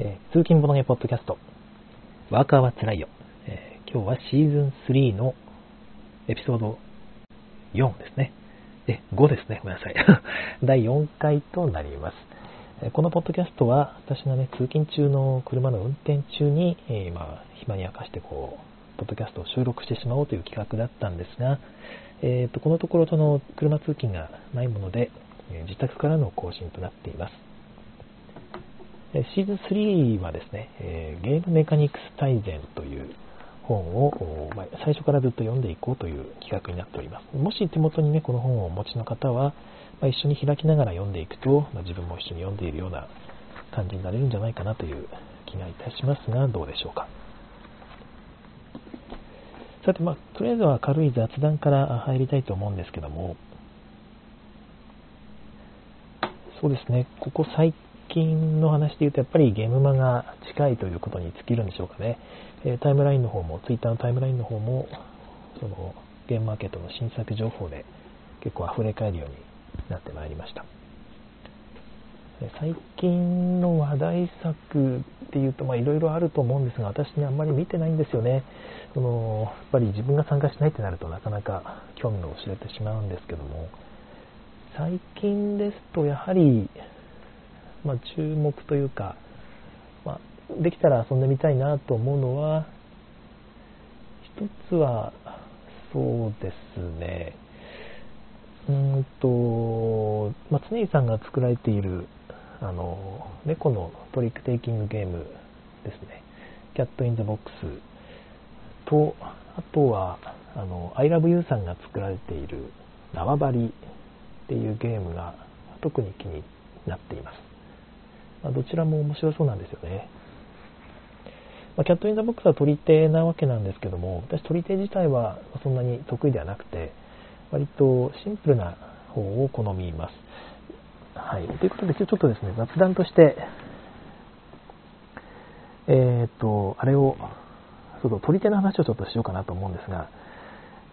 えー、通勤ボドゲポッドキャスト、ワーカーはつらいよ、えー、今日はシーズン3のエピソード4ですね。え、5ですね。ごめんなさい。第4回となります。このポッドキャストは、私がね、通勤中の車の運転中に、えー、まあ、暇に明かしてこう、ポッドキャストを収録してしまおうという企画だったんですが、えーと、このところその車通勤がないもので、自宅からの更新となっています。シーズン3はですね、えゲームメカニクス大全という本を、ま最初からずっと読んでいこうという企画になっております。もし手元にね、この本をお持ちの方は、ま一緒に開きながら読んでいくと、ま自分も一緒に読んでいるような感じになれるんじゃないかなという気がいたしますが、どうでしょうか。さて、まあ、とりあえずは軽い雑談から入りたいと思うんですけども、そうですね、ここ最近の話で言うと、やっぱりゲームマが近いということに尽きるんでしょうかね。えタイムラインの方も、ツイッターのタイムラインの方も、そのゲームマーケットの新作情報で結構溢れ返るようになってまいりました。最近の話題作っていうと、いろいろあると思うんですが、私ね、あんまり見てないんですよね。そのやっぱり自分が参加しないってなるとなかなか興味が薄れてしまうんですけども、最近ですと、やはり、まあ、注目というか、まあ、できたら遊んでみたいなと思うのは、一つは、そうですね、うんと、まあ、常井さんが作られている、あの、猫のトリックテイキングゲームですね、キャットインザボックスと、あとは、あの、I love you さんが作られている縄張りっていうゲームが特に気になっています。まあ、どちらも面白そうなんですよね。まあ、キャット・イン・ザ・ボックスは取り手なわけなんですけども、私取り手自体はそんなに得意ではなくて、割とシンプルな方を好みます。はい。ということで、今日ちょっとですね、雑談として、えっ、と、あれを、そうそう、取り手の話をちょっとしようかなと思うんですが、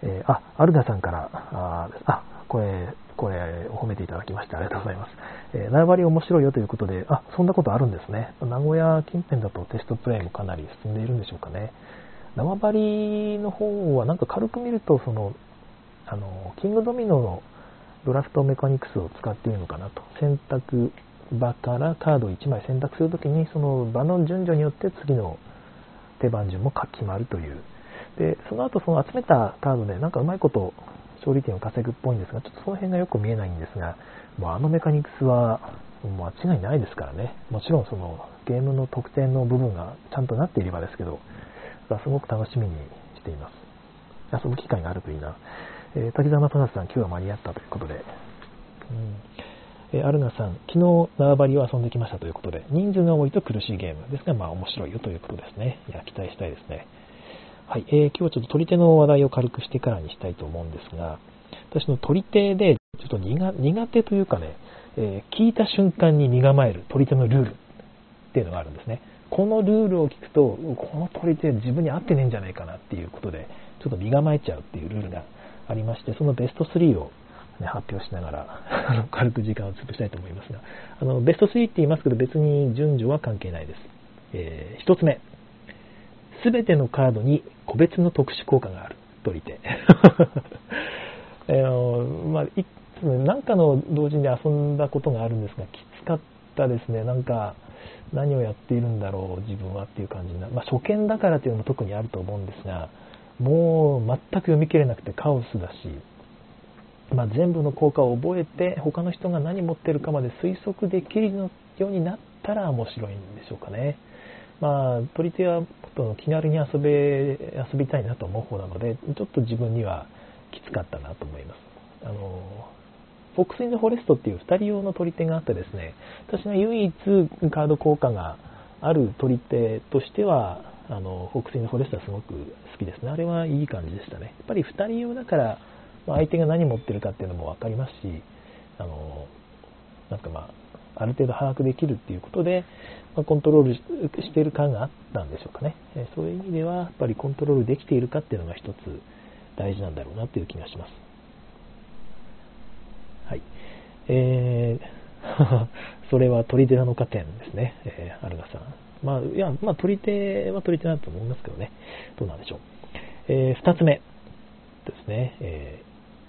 えー、あ、アルダさんから、あ、あこれ、これ、褒めていただきましてありがとうございます。えー、縄張り面白いよということで、あ、そんなことあるんですね。名古屋近辺だとテストプレイもかなり進んでいるんでしょうかね。縄張りの方はなんか軽く見ると、その、あの、キングドミノのドラフトメカニクスを使っているのかなと。選択場からカードを1枚選択するときに、その場の順序によって次の手番順も決まるという。で、その後その集めたカードでなんかうまいこと勝利点を稼ぐっぽいんですが、ちょっとその辺がよく見えないんですが、もうあのメカニクスは間違いないですからね。もちろんそのゲームの得点の部分がちゃんとなっていればですけど、すごく楽しみにしています。遊ぶ機会があるといいな。えー、滝沢正和さん、今日は間に合ったということで。うん、えー、アルナさん、昨日縄張りを遊んできましたということで、人数が多いと苦しいゲームですが、まあ面白いよということですね。いや、期待したいですね。はい、えー、今日はちょっと取り手の話題を軽くしてからにしたいと思うんですが、私の取り手でちょっと苦手というかね、えー、聞いた瞬間に身構える取り手のルールっていうのがあるんですね。このルールを聞くと、この取り手自分に合ってねえんじゃないかなっていうことで、ちょっと身構えちゃうっていうルールがありまして、そのベスト3を、ね、発表しながら 軽く時間を潰したいと思いますが、あのベスト3って言いますけど別に順序は関係ないです。えー、1つ目。すべてのカードに個別の特殊効果がある。取り手。えー、まあ、いつ何かの同時に遊んだことがあるんですが、きつかったですね。なんか、何をやっているんだろう、自分はっていう感じな。まあ、初見だからというのも特にあると思うんですが、もう全く読み切れなくてカオスだし、まあ、全部の効果を覚えて、他の人が何持ってるかまで推測できるようになったら面白いんでしょうかね。まあ、取り手は気軽に遊べ遊びたいなと思う方なので、ちょっと自分にはきつかったなと思います。あのフォックス・イン・ザ・フォレストっていう2人用の取り手があってですね、私が唯一カード効果がある取り手としては、あのフォックス・イン・ザ・フォレストはすごく好きですね。あれはいい感じでしたね。やっぱり2人用だから、まあ、相手が何持ってるかっていうのも分かりますし、あのなんかまあ、ある程度把握できるっていうことで、まあ、コントロールしている感があったんでしょうかね。えそういう意味では、やっぱりコントロールできているかっていうのが一つ大事なんだろうなという気がします。はい。えー、それは鳥寺の加点ですね、えー、アルガさん。まあ、いや、まあ、取り手は取り手だと思いますけどね。どうなんでしょう。えー、二つ目ですね。え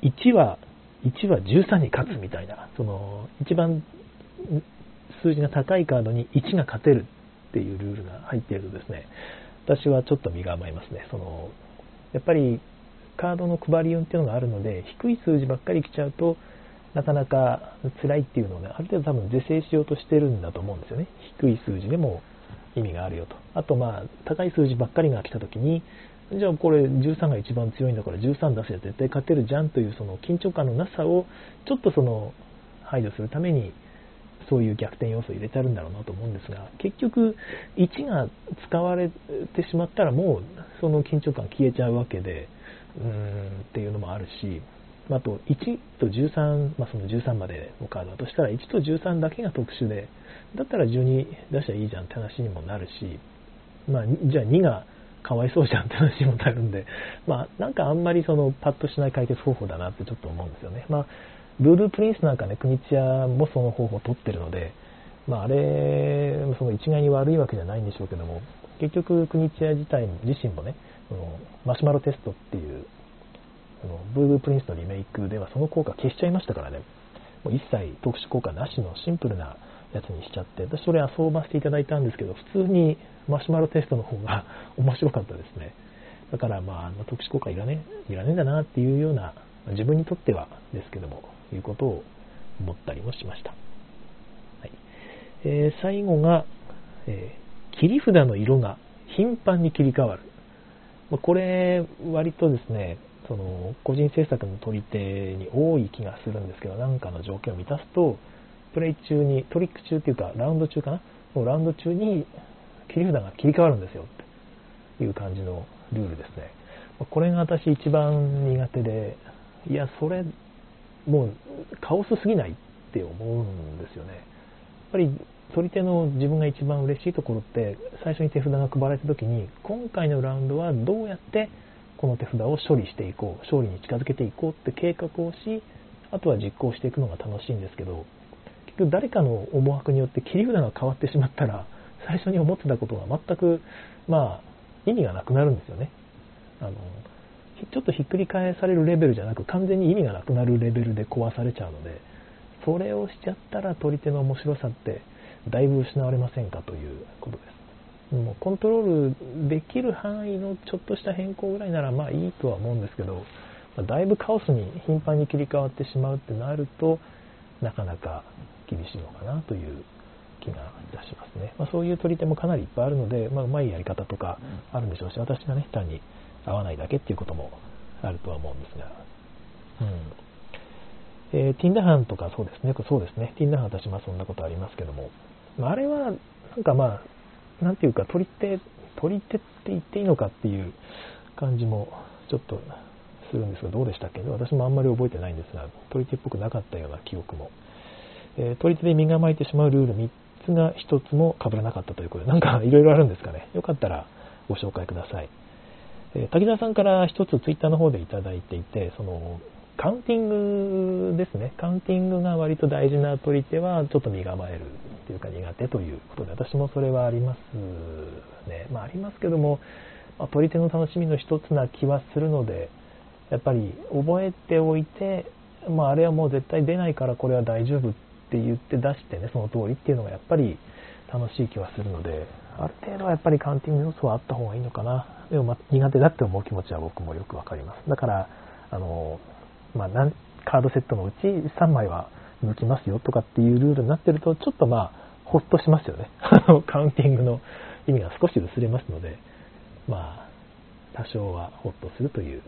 ー、1は、1は13に勝つみたいな、その、一番数字が高いカードに1が勝てるっていうルールが入っているとですね、私はちょっと身が甘いますね。その、やっぱりカードの配り運っていうのがあるので、低い数字ばっかり来ちゃうと、なかなか辛いっていうのをね、ある程度多分是正しようとしてるんだと思うんですよね。低い数字でも意味があるよと。あとまあ、高い数字ばっかりが来た時に、じゃあこれ13が一番強いんだから13出せば絶対勝てるじゃんというその緊張感のなさをちょっとその排除するためにそういう逆転要素を入れてあるんだろうなと思うんですが結局1が使われてしまったらもうその緊張感消えちゃうわけでうーんっていうのもあるしあと1と13、まあ、その13までのカードだとしたら1と13だけが特殊でだったら12出しゃいいじゃんって話にもなるし、まあ、じゃあ2がかわいそうじゃんって話にもなるんで、まあ、なんかあんまりそのパッとしない解決方法だなってちょっと思うんですよね。まあ、ルールプリンスなんかね、国チアもその方法を取ってるので、まあ、あれ、その一概に悪いわけじゃないんでしょうけども、結局、国チア自体自身もね、そのマシュマロテストっていう、のブーブープリンスのリメイクではその効果消しちゃいましたからね、もう一切特殊効果なしのシンプルなやつにしちゃって、私それ遊ばせていただいたんですけど、普通にマシュマロテストの方が 面白かったですね。だからまあ、特殊効果いらねいらねえんだなっていうような、自分にとってはですけども、いうことを思ったりもしました。はいえー、最後が、えー、切り札の色が頻繁に切り替わるま。これ、割とですね、その個人制作の取り手に多い気がするんですけど、なんかの条件を満たすと、プレイ中に、トリック中っていうか、ラウンド中かな？もうラウンド中に切り札が切り替わるんですよっていう感じのルールですね。これが私一番苦手で、いや、それ、もうカオスすぎないって思うんですよね。やっぱり取り手の自分が一番嬉しいところって最初に手札が配られた時に今回のラウンドはどうやってこの手札を処理していこう勝利に近づけていこうって計画をしあとは実行していくのが楽しいんですけど結局誰かの思惑によって切り札が変わってしまったら最初に思ってたことが全くまあ意味がなくなるんですよねあのちょっとひっくり返されるレベルじゃなく完全に意味がなくなるレベルで壊されちゃうのでそれをしちゃったら取り手の面白さってだいぶ失われませんかということです。もうコントロールできる範囲のちょっとした変更ぐらいならまあいいとは思うんですけどだいぶカオスに頻繁に切り替わってしまうってなるとなかなか厳しいのかなという気がいたしますね、まあ、そういう取り手もかなりいっぱいあるので、まあ、うまいやり方とかあるんでしょうし私がね単に合わないだけっていうこともあるとは思うんですが、うんえー、ティンダハンとかそうですね、そうですね、ティンダハン私もそんなことありますけども、まあれはなんかまあ、なんていうか、取り手、取り手って言っていいのかっていう感じもちょっとするんですが、どうでしたっけ？私もあんまり覚えてないんですが、取り手っぽくなかったような記憶も。えー、取り手で身構えてしまうルール3つが1つも被らなかったということで、なんかいろいろあるんですかね。よかったらご紹介ください。え滝沢さんから一つツイッターの方でいただいていて、その、カウンティングですね。カウンティングが割と大事な取り手はちょっと身構えるというか苦手ということで、私もそれはありますね。まあありますけども、まあ、取り手の楽しみの一つな気はするので、やっぱり覚えておいて、まああれはもう絶対出ないからこれは大丈夫って言って出してね、その通りっていうのがやっぱり楽しい気はするので、ある程度はやっぱりカウンティング要素はあった方がいいのかな。でも、苦手だって思う気持ちは僕もよくわかります。だから、あの、まあ、カードセットのうち3枚は抜きますよとかっていうルールになってると、ちょっとまあ、ほっとしますよね。カウンティングの意味が少し薄れますので、まあ、多少はホッとするという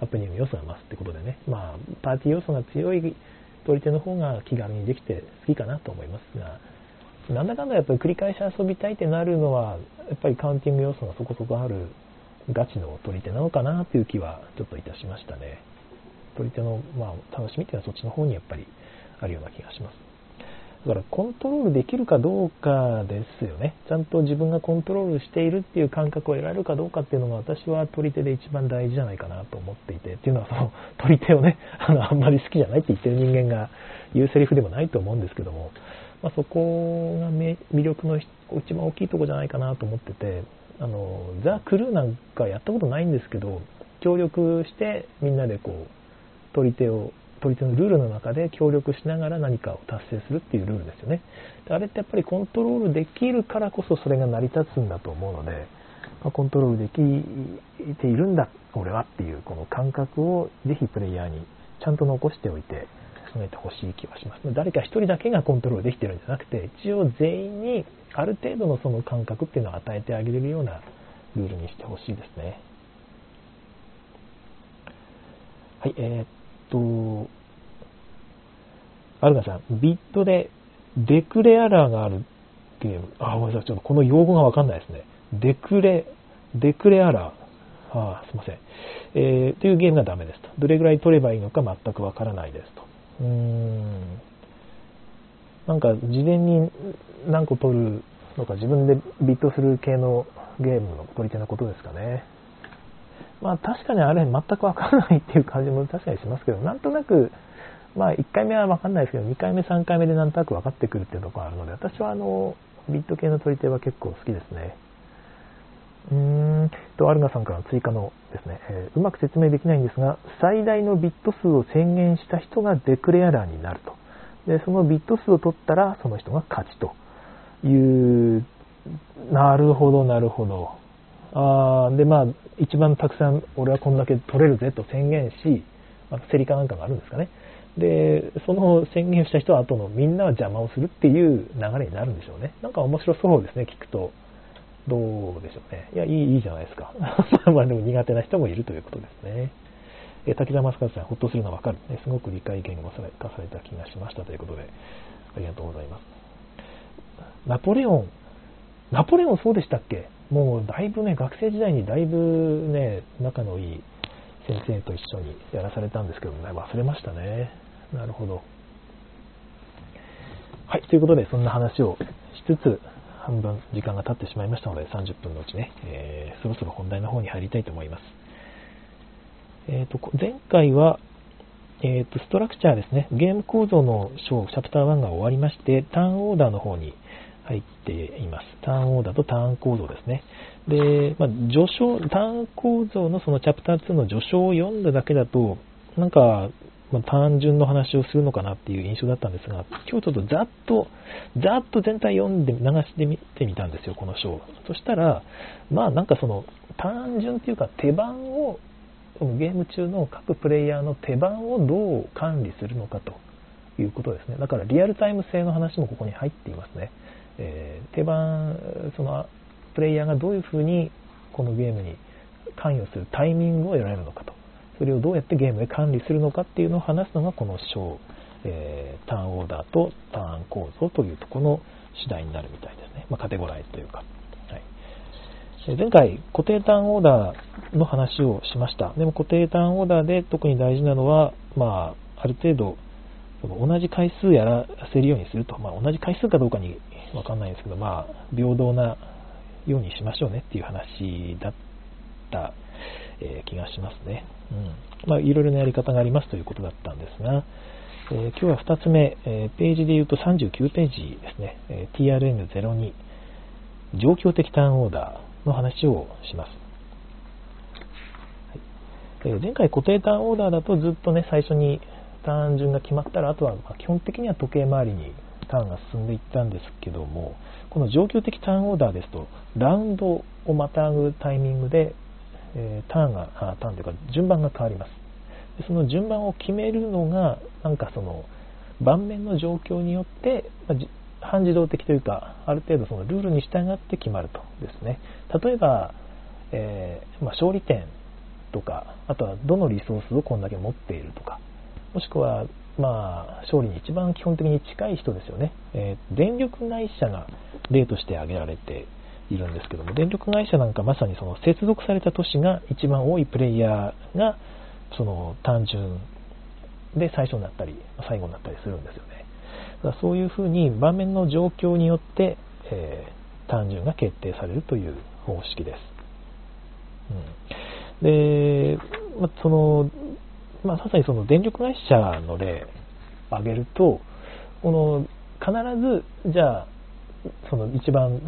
ハプニング要素が増すってことでね、まあ、パーティー要素が強い取り手の方が気軽にできて好きかなと思いますが、なんだかんだやっぱり繰り返し遊びたいってなるのは、やっぱりカウンティング要素がそこそこあるガチの取り手なのかなという気はちょっといたしましたね。取り手の、まあ、楽しみっていうのはそっちの方にやっぱりあるような気がします。だからコントロールできるかどうかですよね。ちゃんと自分がコントロールしているっていう感覚を得られるかどうかっていうのが私は取り手で一番大事じゃないかなと思っていて、っていうのはその取り手をね、あの、あんまり好きじゃないって言ってる人間が言うセリフでもないと思うんですけども、まあ、そこが魅力の一番大きいとこじゃないかなと思ってて、あの、ザ・クルーなんかやったことないんですけど、協力してみんなでこう、取り手を、取り手のルールの中で協力しながら何かを達成するっていうルールですよね。あれってやっぱりコントロールできるからこそそれが成り立つんだと思うので、ま、コントロールできているんだ、俺はっていうこの感覚をぜひプレイヤーにちゃんと残しておいて進めてほしい気はします。誰か一人だけがコントロールできてるんじゃなくて、一応全員にある程度のその感覚っていうのを与えてあげれるようなルールにしてほしいですね。はい、えー、っと、アルガさん、ビットでデクレアラーがあるゲーム。あ、ごめんなさい、ちょっとこの用語がわかんないですね。デクレ、デクレアラー。あすいません。えー、というゲームがダメですと。どれぐらい取ればいいのか全くわからないですと。うーん。なんか事前に何個取るのか自分でビットする系のゲームの取り手のことですかね。まあ確かにあれ全くわからないっていう感じも確かにしますけど、なんとなく、まあ1回目はわかんないですけど、2回目3回目でなんとなく分かってくるっていうところがあるので、私はあの、ビット系の取り手は結構好きですね。うーんと、アルナさんからの追加のですね、えー、うまく説明できないんですが、最大のビット数を宣言した人がデクレアラーになると。で、そのビット数を取ったら、その人が勝ちという、なるほど、なるほど。あで、まあ、一番たくさん、俺はこんだけ取れるぜと宣言し、まあ、セリカなんかがあるんですかね。で、その宣言した人は後のみんなは邪魔をするっていう流れになるんでしょうね。なんか面白そうですね、聞くと。どうでしょうね。いや、いい、いいじゃないですか。まあでも苦手な人もいるということですね。え滝沢正和さん、ほっとするのはわかる、ね。すごく理解言語化された気がしましたということで、ありがとうございます。ナポレオン、ナポレオンそうでしたっけ？もうだいぶね、学生時代にだいぶね、仲のいい先生と一緒にやらされたんですけどね、忘れましたね。なるほど。はい、ということで、そんな話をしつつ、半分時間が経ってしまいましたので、30分のうちね、えー、そろそろ本題の方に入りたいと思います。えーと、前回は、えーと、ストラクチャーですね、ゲーム構造の章、チャプター1が終わりまして、ターンオーダーの方に入っています。ターンオーダーとターン構造ですね。で、まあ、序章、ターン構造のそのチャプター2の序章を読んだだけだと、なんか、まあ、単純の話をするのかなっていう印象だったんですが、今日ちょっとざっと、ざっと全体読んで、流してみてみたんですよ、この章。そしたら、まあなんかその、単純っていうか手番を、このゲーム中の各プレイヤーの手番をどう管理するのかということですね。だからリアルタイム性の話もここに入っていますね。えー、手番、その、プレイヤーがどういうふうにこのゲームに関与するタイミングを得られるのかと。それをどうやってゲームで管理するのかっていうのを話すのがこの章、えー、ターンオーダーとターン構造というところの次第になるみたいですね。まあ、カテゴライズというか。前回、固定ターンオーダーの話をしました。でも固定ターンオーダーで特に大事なのは、まあ、ある程度、同じ回数やらせるようにすると。まあ、同じ回数かどうかにわかんないんですけど、まあ、平等なようにしましょうねっていう話だったえ、気がしますね。うん。まあ、いろいろなやり方がありますということだったんですが、えー、今日は2つ目、えー、ページで言うと39ページですね、え TRN02、状況的ターンオーダーの話をします。はい、前回固定ターンオーダーだとずっとね、最初にターン順が決まったら、あとは基本的には時計回りにターンが進んでいったんですけども、この状況的ターンオーダーですと、ラウンドをまたぐタイミングでえターンが、ターンというか順番が変わります。その順番を決めるのが、なんかその、盤面の状況によって、まあ、半自動的というか、ある程度そのルールに従って決まるとですね。例えば、えー、まあ、勝利点とか、あとはどのリソースをこんだけ持っているとか、もしくは、まあ、勝利に一番基本的に近い人ですよね。えー、電力会社が例として挙げられているんですけども、電力会社なんかまさにその接続された都市が一番多いプレイヤーが、その単純で最初になったり、最後になったりするんですよね。だそういうふうに場面の状況によって、えー、単純が決定されるという方式です。うん、で、まあその、まあ、さにその電力会社の例を挙げると、この必ず、じゃあ、その一番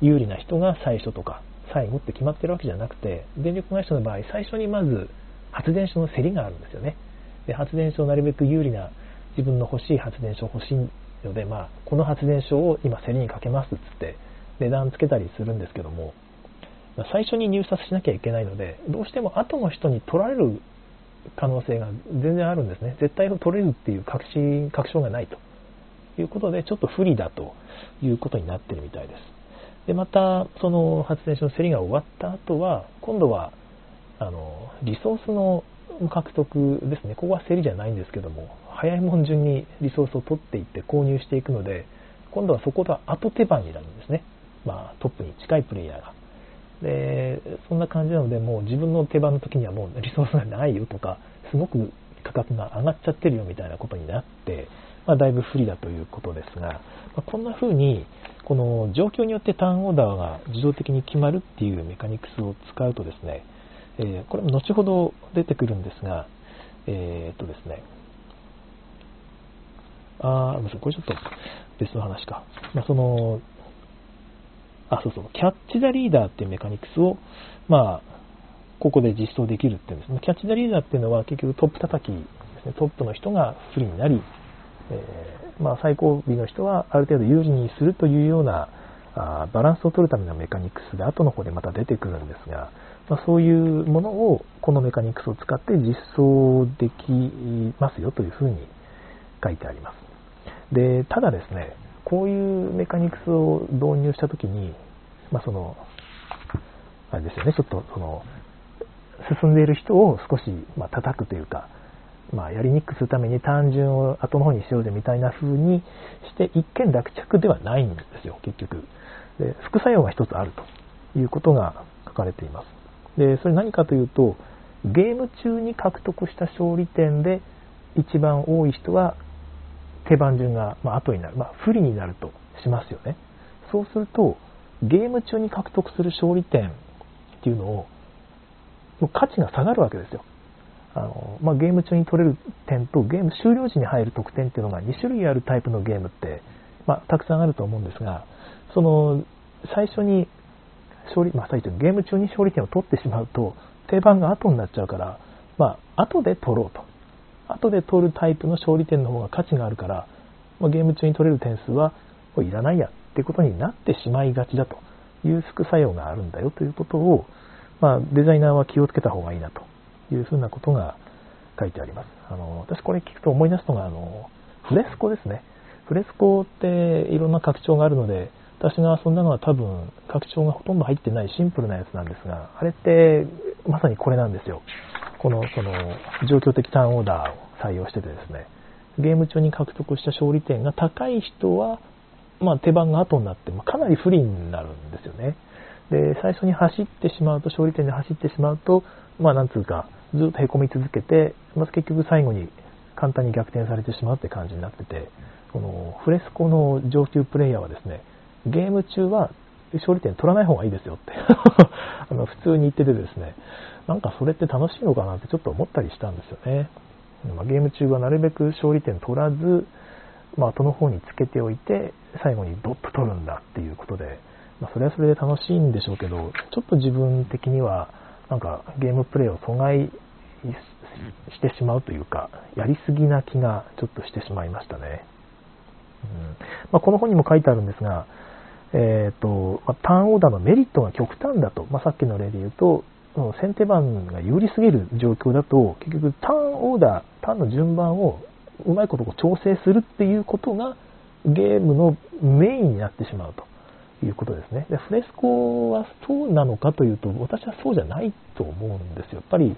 有利な人が最初とか最後って決まってるわけじゃなくて、電力会社の場合、最初にまず発電所の競りがあるんですよね。で、発電所をなるべく有利な自分の欲しい発電所欲しいので、まあ、この発電所を今競りにかけますっつって値段つけたりするんですけども、まあ、最初に入札しなきゃいけないので、どうしても後の人に取られる可能性が全然あるんですね。絶対取れるっていう確信、確証がないということで、ちょっと不利だということになってるみたいです。で、また、その発電所の競りが終わった後は、今度は、あの、リソースの獲得ですね。ここは競りじゃないんですけども、早いもん順にリソースを取っていって購入していくので、今度はそこが後手番になるんですね。まあ、トップに近いプレイヤーが。で、そんな感じなので、もう自分の手番の時にはもうリソースがないよとか、すごく価格が上がっちゃってるよみたいなことになって、まあ、だいぶ不利だということですが、まあ、こんな風に、この状況によってターンオーダーが自動的に決まるっていうメカニクスを使うとですね、えー、これも後ほど出てくるんですが、えー、っとですね、あー、これちょっと別の話か。まあ、その、あ、そうそう、キャッチ・ザ・リーダーっていうメカニクスを、まあ、ここで実装できるっていうんですね。キャッチ・ザ・リーダーっていうのは結局トップ叩きですね。トップの人が不利になり、えー、まあ、最後尾の人はある程度有利にするというようなあバランスを取るためのメカニクスで後の方でまた出てくるんですが、まあ、そういうものをこのメカニクスを使って実装できますよというふうに書いてあります。で、ただですね、こういうメカニクスを導入したときに、まあ、その、あれですよね、ちょっとその、進んでいる人を少し、まあ、叩くというか、まあ、やりにくくするために単純を後の方にしようぜみたいな風にして一見落着ではないんですよ、結局。で副作用が一つあるということが書かれています。で、それ何かというと、ゲーム中に獲得した勝利点で一番多い人は手番順が、ま後になる、まあ、不利になるとしますよね。そうすると、ゲーム中に獲得する勝利点っていうのを、もう価値が下がるわけですよ。あのまあ、ゲーム中に取れる点とゲーム終了時に入る得点っていうのが2種類あるタイプのゲームって、まあ、たくさんあると思うんですが、その最初に勝利、まあ、最初にゲーム中に勝利点を取ってしまうと、定番が後になっちゃうから、まあ、後で取ろうと。後で取るタイプの勝利点の方が価値があるから、まあ、ゲーム中に取れる点数はもういらないやってことになってしまいがちだという副作用があるんだよということを、まあ、デザイナーは気をつけた方がいいなというふうなことが書いてあります。あの私これ聞くと思い出すのがあのフレスコですね。フレスコっていろんな拡張があるので、私が遊んだのは多分拡張がほとんど入ってないシンプルなやつなんですが、あれってまさにこれなんですよ。この、その、状況的ターンオーダーを採用しててですね、ゲーム中に獲得した勝利点が高い人は、まあ、手番が後になって、まあ、かなり不利になるんですよね。で、最初に走ってしまうと、勝利点で走ってしまうと、まあ、なんつうか、ずっと凹み続けて、まず結局最後に簡単に逆転されてしまうって感じになってて、このフレスコの上級プレイヤーはですね、ゲーム中は勝利点取らない方がいいですよって あの普通に言っててですね、なんかそれって楽しいのかなってちょっと思ったりしたんですよね。まあ、ゲーム中はなるべく勝利点取らず、まあ、後の方につけておいて、最後にドッと取るんだっていうことで、まあ、それはそれで楽しいんでしょうけど、ちょっと自分的には、なんかゲームプレイを阻害してしまうというか、やりすぎな気がちょっとしてしまいましたね。うんまあ、この本にも書いてあるんですが、えーとまあ、ターンオーダーのメリットが極端だと、まあ、さっきの例で言うと、その先手番が有利すぎる状況だと、結局ターンオーダー、ターンの順番をうまいこと調整するっていうことがゲームのメインになってしまうということですね。でフレスコはそうなのかというと、私はそうじゃないと思うんですよ。やっぱり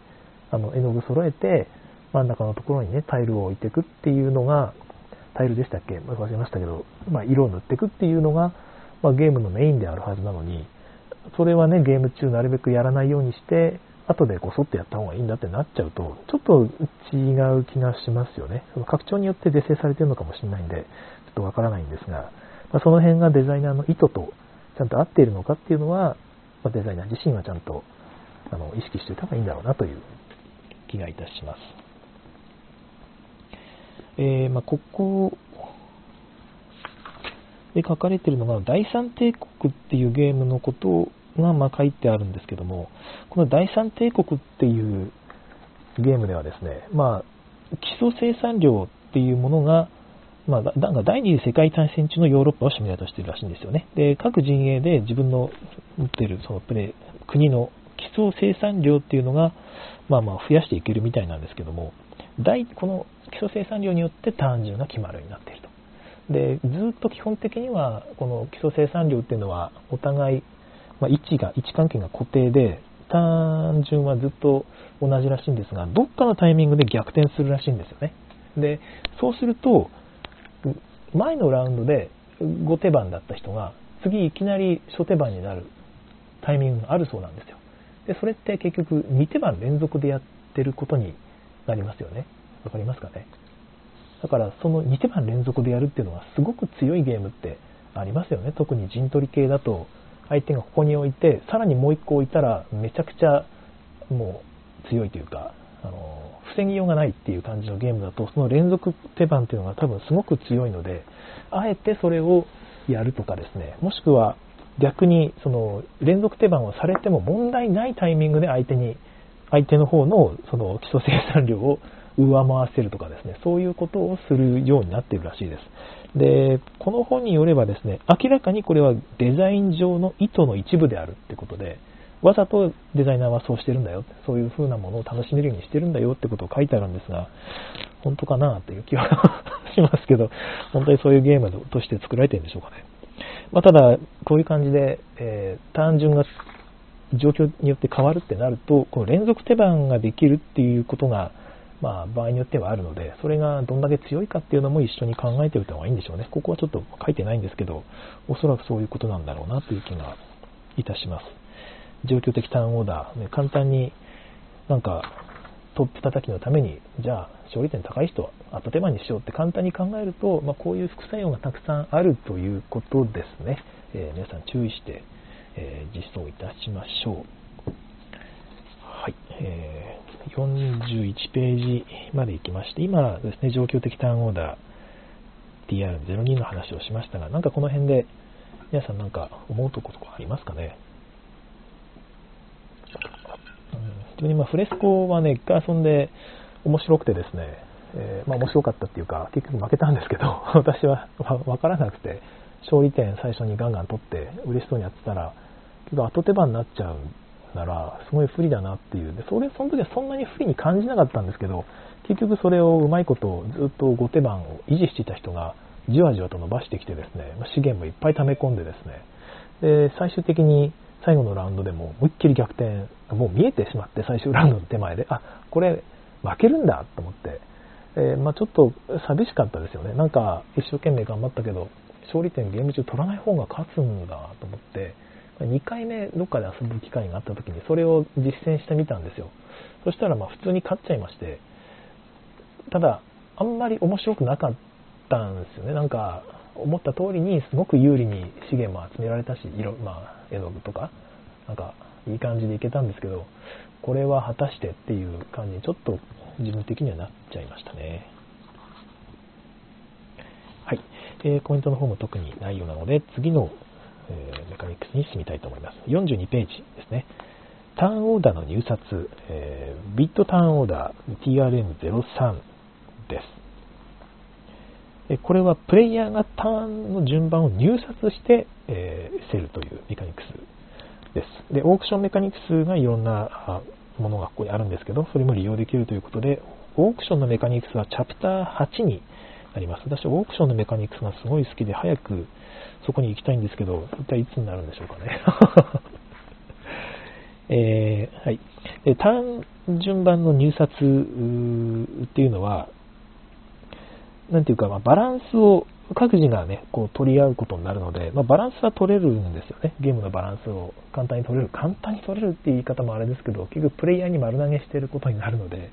あの絵の具揃えて真ん中のところにね、タイルを置いていくっていうのが、タイルでしたっけ？忘れましたけど、まあ、色を塗っていくっていうのが、まあ、ゲームのメインであるはずなのに、それはね、ゲーム中なるべくやらないようにして、後でこそっとやった方がいいんだってなっちゃうと、ちょっと違う気がしますよね。その拡張によって是正されてるのかもしれないんで、ちょっとわからないんですが、まあ、その辺がデザイナーの意図とちゃんと合っているのかっていうのは、まあ、デザイナー自身はちゃんとあの意識しておいた方がいいんだろうなという気がいたします。えー、まあ、ここで書かれているのが、第三帝国っていうゲームのことがま書いてあるんですけども、この第三帝国っていうゲームではですね、まあ、基礎生産量っていうものが、まあ、なんか第二次世界大戦中のヨーロッパをシミュレートしているらしいんですよね。で、各陣営で自分の持っているそのプレ国の基礎生産量っていうのが、まあまあ増やしていけるみたいなんですけども、大この基礎生産量によって単純が決まるようになっている。で、ずっと基本的には、この基礎生産量っていうのは、お互い、まあ、位置が、位置関係が固定で、単純はずっと同じらしいんですが、どっかのタイミングで逆転するらしいんですよね。で、そうすると、前のラウンドで5手番だった人が、次いきなり初手番になるタイミングがあるそうなんですよ。で、それって結局2手番連続でやってることになりますよね。わかりますかね？だからその2手番連続でやるっていうのはすごく強いゲームってありますよね。特に陣取り系だと相手がここに置いて、さらにもう1個置いたらめちゃくちゃもう強いというか、あの防ぎようがないっていう感じのゲームだと、その連続手番っていうのが多分すごく強いので、あえてそれをやるとかですね、もしくは逆にその連続手番をされても問題ないタイミングで相手に、相手の方のその基礎生産量を上回せるとかですね、そういうことをするようになっているらしいです。で、この本によればですね、明らかにこれはデザイン上の意図の一部であるってことで、わざとデザイナーはそうしてるんだよ、そういう風なものを楽しめるようにしてるんだよってことを書いてあるんですが、本当かなという気はしますけど、本当にそういうゲームとして作られてるんでしょうかね。まあ、ただ、こういう感じで、えー、単純が状況によって変わるってなると、この連続手番ができるっていうことが、まあ、場合によってはあるので、それがどんだけ強いかっていうのも一緒に考えておいた方がいいんでしょうね。ここはちょっと書いてないんですけど、おそらくそういうことなんだろうなという気がいたします。状況的ターンオーダー、ね、簡単になんかトップ叩きのために、じゃあ勝利点高い人はアット手間にしようって簡単に考えると、まあ、こういう副作用がたくさんあるということですね。えー、皆さん注意して、えー、実装いたしましょう。はい。えー、41ページまで行きまして、今ですね、状況的ターンオーダー TR02 の話をしましたが、なんかこの辺で皆さんなんか思うとことかありますかね？非常にまあフレスコはね、一回遊んで面白くてですね、えー、まあ面白かったっていうか、結局負けたんですけど、私は分からなくて、勝利点最初にガンガン取って嬉しそうにやってたら、けど後手番になっちゃうなら、すごい不利だなっていう。で、それ、その時はそんなに不利に感じなかったんですけど、結局それをうまいことずっと後手番を維持していた人が、じわじわと伸ばしてきてですね、資源もいっぱい溜め込んでですね、で、最終的に最後のラウンドでも思いっきり逆転、もう見えてしまって最終ラウンドの手前で、あ、これ負けるんだと思って、えー、まあ、ちょっと寂しかったですよね。なんか一生懸命頑張ったけど、勝利点ゲーム中取らない方が勝つんだと思って、2回目どっかで遊ぶ機会があった時にそれを実践してみたんですよ。そしたらまあ普通に勝っちゃいまして、ただ、あんまり面白くなかったんですよね。なんか、思った通りにすごく有利に資源も集められたし、色、まあ、絵の具とか、なんか、いい感じでいけたんですけど、これは果たしてっていう感じにちょっと自分的にはなっちゃいましたね。はい。えー、コメントの方も特にないようなので、次の、え、メカニクスに進みたいと思います？42ページですね。ターンオーダーの入札、えー、ビットターンオーダー TRM03 です。これはプレイヤーがターンの順番を入札して、えー、セルというメカニクスです。で、オークションメカニクスがいろんなものがここにあるんですけど、それも利用できるということで、オークションのメカニクスはチャプター8になります。私、オークションのメカニクスがすごい好きで、早くそこに行きたいんですけど、一体いつになるんでしょうかね。えー、はい。ターン順番の入札っていうのは、なんていうか、まあ、バランスを各自がね、こう取り合うことになるので、まあ、バランスは取れるんですよね。ゲームのバランスを簡単に取れる。簡単に取れるって言い方もあれですけど、結局プレイヤーに丸投げしていることになるので、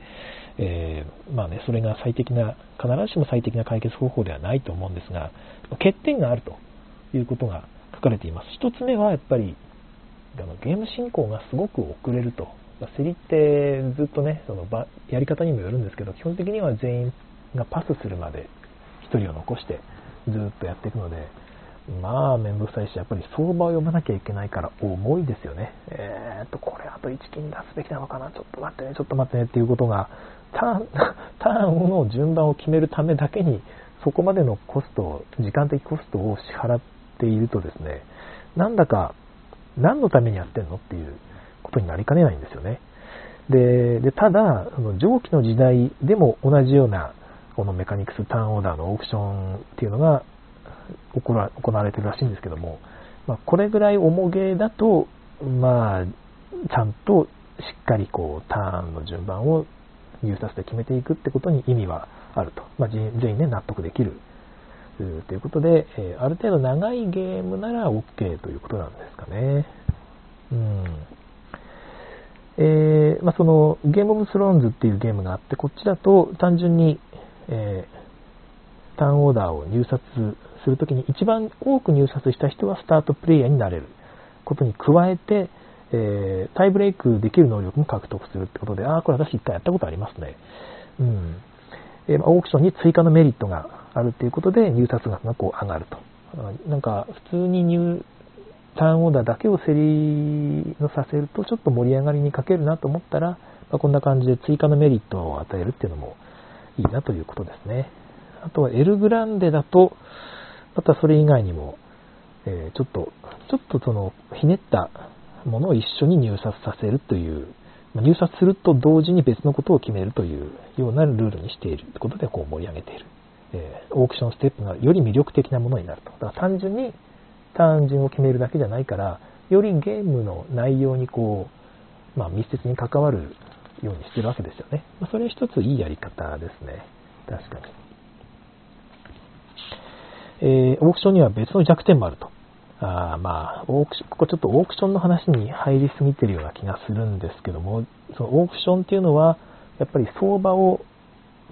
えー、まあね、それが最適な、必ずしも最適な解決方法ではないと思うんですが、欠点があるということが書かれています。一つ目はやっぱり、ゲーム進行がすごく遅れるとま。競りってずっとね、そのやり方にもよるんですけど、基本的には全員がパスするまで1人を残してずっとやっていくので、まあ、めんどくさいし、やっぱり相場を読まなきゃいけないから重いですよね。えー、っと、これあと1金出すべきなのかな、ちょっと待ってね、ちょっと待ってねっていうことが、ターン、ターンの順番を決めるためだけに、そこまでのコストを、時間的コストを支払っているとですね、なんだか、何のためにやってんのっていうことになりかねないんですよね。で、でただ、その上記の時代でも同じような、このメカニクスターンオーダーのオークションっていうのが行われてるらしいんですけども、まあ、これぐらい重げだと、まあ、ちゃんとしっかりこうターンの順番を入札で決めていくってことに意味はあると。まあ、全員ね、納得できる。ということで、えある程度長いゲームなら OK ということなんですかね。うん。えー、まあ、そのゲームオブスローンズっていうゲームがあって、こっちだと単純に、えー、ターンオーダーを入札するときに一番多く入札した人はスタートプレイヤーになれることに加えて、えー、タイブレイクできる能力も獲得するってことで、ああ、これ私一回やったことありますね。うん。えー、オークションに追加のメリットがあるっていうことで入札額がこう上がると。なんか普通に入、ターンオーダーだけを競りのさせるとちょっと盛り上がりに欠けるなと思ったら、まあ、こんな感じで追加のメリットを与えるっていうのもいいなということですね。あとはエルグランデだと、またそれ以外にも、えー、ちょっと、ちょっとその、ひねったものを一緒に入札させるという、入札すると同時に別のことを決めるというようなルールにしているということでこう盛り上げている。えー、オークションステップがより魅力的なものになると。だから単純に単純を決めるだけじゃないから、よりゲームの内容にこう、まあ、密接に関わるようにしてるわけですよね。まあ、それ一ついいやり方ですね。確かに。えー、オークションには別の弱点もあると。あまあ、オークション、ここちょっとオークションの話に入りすぎてるような気がするんですけども、そのオークションっていうのは、やっぱり相場を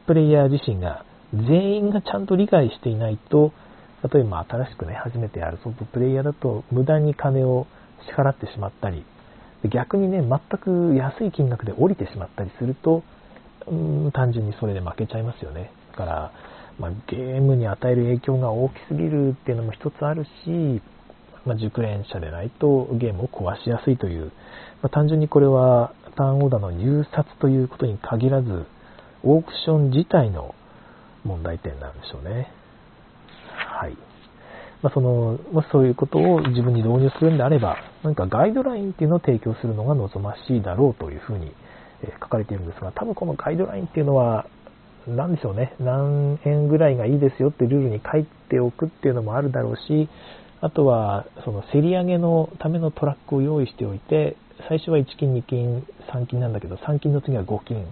プレイヤー自身が全員がちゃんと理解していないと、例えば新しくね、初めてやるソフトプレイヤーだと無駄に金を支払ってしまったり、逆にね、全く安い金額で降りてしまったりすると、うん、単純にそれで負けちゃいますよね。だから、まあ、ゲームに与える影響が大きすぎるっていうのも一つあるし、まあ、熟練者でないとゲームを壊しやすいという、まあ、単純にこれはターンオーダーの入札ということに限らず、オークション自体の問題点なんでしょうね。はい。まあ、その、もしそういうことを自分に導入するんであれば、何かガイドラインっていうのを提供するのが望ましいだろうというふうに書かれているんですが、多分このガイドラインっていうのは、何でしょうね、何円ぐらいがいいですよってルールに書いておくっていうのもあるだろうし、あとは、その競り上げのためのトラックを用意しておいて、最初は1金、2金、3金なんだけど、3金の次は5金、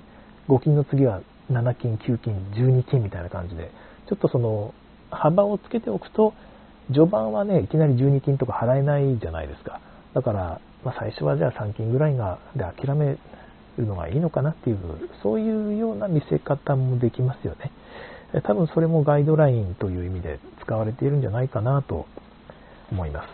5金の次は7金、9金、12金みたいな感じで、ちょっとその幅をつけておくと、序盤はね、いきなり12金とか払えないじゃないですか。だから、まあ、最初はじゃあ3金ぐらいがで諦めるのがいいのかなっていう、そういうような見せ方もできますよね。多分それもガイドラインという意味で使われているんじゃないかなと思います。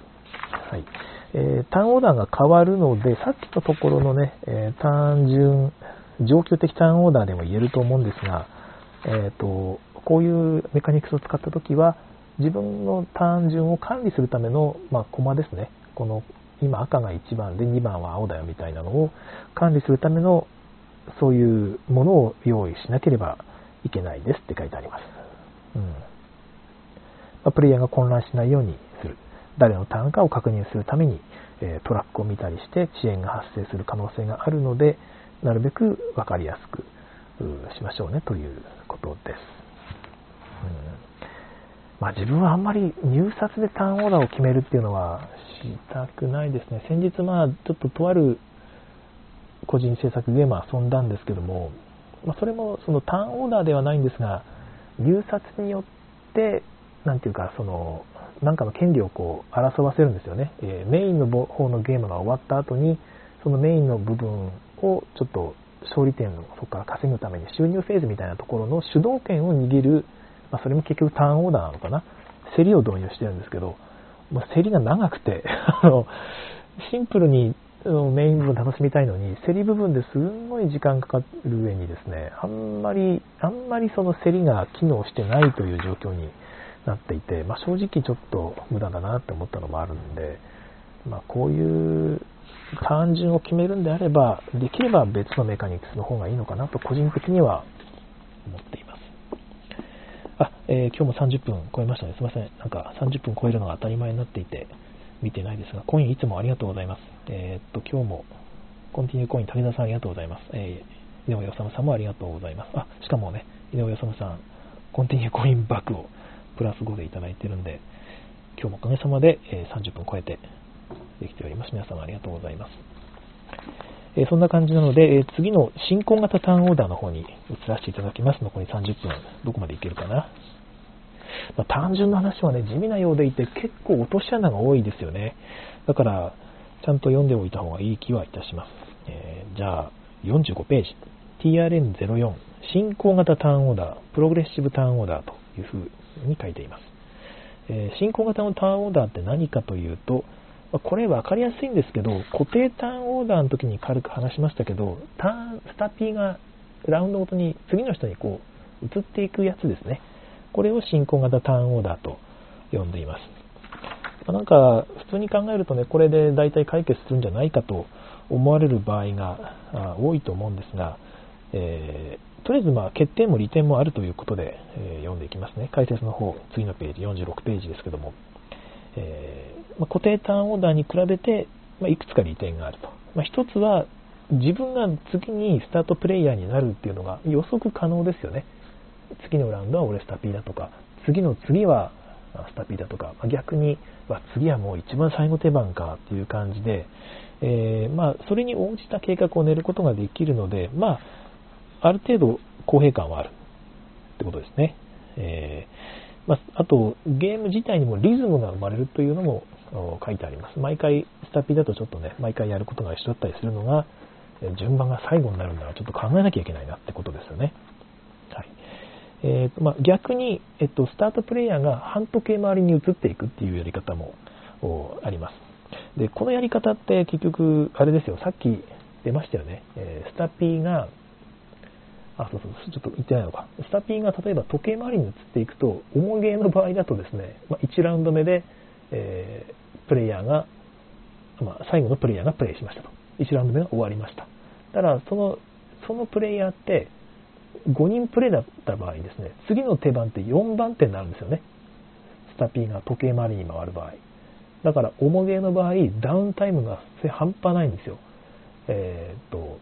はい。えー、ターンオーダーが変わるので、さっきのところのね、えー、単純、上級的ターンオーダーでも言えると思うんですが、えっ、ー、と、こういうメカニクスを使ったときは、自分の単純を管理するための、まあ、コマですね。この今赤が1番で2番は青だよみたいなのを管理するためのそういうものを用意しなければいけないですって書いてあります。うんまあ、プレイヤーが混乱しないように。誰のターンかを確認するために、えトラックを見たりして遅延が発生する可能性があるので、なるべく分かりやすくしましょうねということです。うんまあ、自分はあんまり入札でターンオーダーを決めるっていうのはしたくないですね。先日、まあ、ちょっととある個人制作ゲーム遊んだんですけども、まあ、それもそのターンオーダーではないんですが、入札によって、なんていうか、その、なんかの権利をこう争わせるんですよね。えー、メインの方のゲームが終わった後に、そのメインの部分をちょっと勝利点をそこから稼ぐために収入フェーズみたいなところの主導権を握るまあ、それも結局ターンオーダーなのかな。競りを導入してるんですけど、もう競りが長くて、シンプルにメイン部分楽しみたいのに、競り部分ですんごい時間かかる上にですね、あんまり、あんまりその競りが機能してないという状況になっていて、まあ、正直ちょっと無駄だなって思ったのもあるんで、まあ、こういう単純を決めるんであれば、できれば別のメカニクスの方がいいのかなと個人的には思っています。あ、えー、今日も30分超えましたね。すいません。なんか30分超えるのが当たり前になっていて、見てないですが、コインいつもありがとうございます。えー、っと、今日も、コンティニューコイン、武田さんありがとうございます。えー、井上治さんもありがとうございます。あ、しかもね、井上治さん、コンティニューコインバッグをプラス5でいただいてるんで、今日もおかげさまで、え30分超えてできております。皆様ありがとうございます。えそんな感じなので、え次の進行型ターンオーダーの方に移らせていただきます。残り30分、どこまでいけるかな。まあ、単純な話はね、地味なようでいて結構落とし穴が多いですよね。だから、ちゃんと読んでおいた方がいい気はいたします。えー、じゃあ、45ページ。TRN04 進行型ターンオーダー、プログレッシブターンオーダーというふうに書いています。えー、進行型のターンオーダーって何かというと、これ分かりやすいんですけど、固定ターンオーダーの時に軽く話しましたけど、ターン、スタピーがラウンドごとに次の人にこう移っていくやつですね。これを進行型ターンオーダーと呼んでいます。なんか、普通に考えるとね、これで大体解決するんじゃないかと思われる場合が多いと思うんですが、え、とりあえずまあ欠点も利点もあるということで、えー、読んでいきますね。解説の方、次のページ、46ページですけども、えー、まあ、固定ターンオーダーに比べて、まあ、いくつか利点があると。まあ、一つは、自分が次にスタートプレイヤーになるっていうのが予測可能ですよね。次のラウンドは俺スタピーだとか、次の次はスタピーだとかま、逆に、次はもう一番最後手番かっていう感じで、えー、まあ、それに応じた計画を練ることができるので、まあ、ある程度公平感はあるってことですね。えー、まあ、あと、ゲーム自体にもリズムが生まれるというのも書いてあります。毎回、スタピーだとちょっとね、毎回やることが一緒だったりするのが、順番が最後になるならちょっと考えなきゃいけないなってことですよね。はい。えーとまあ、逆に、えっと、スタートプレイヤーが半時計回りに移っていくっていうやり方もあります。で、このやり方って結局、あれですよ、さっき出ましたよね。えー、スタピーがあ、そうそう、ちょっと言ってないのか。スタピーが例えば時計回りに移っていくと、重ゲーの場合だとですね、まあ、1ラウンド目で、えー、プレイヤーが、まあ、最後のプレイヤーがプレイしましたと。1ラウンド目が終わりました。ただ、その、そのプレイヤーって、5人プレイだった場合ですね、次の手番って4番手になるんですよね。スタピーが時計回りに回る場合。だから、重ゲーの場合、ダウンタイムが半端ないんですよ。えー、っと、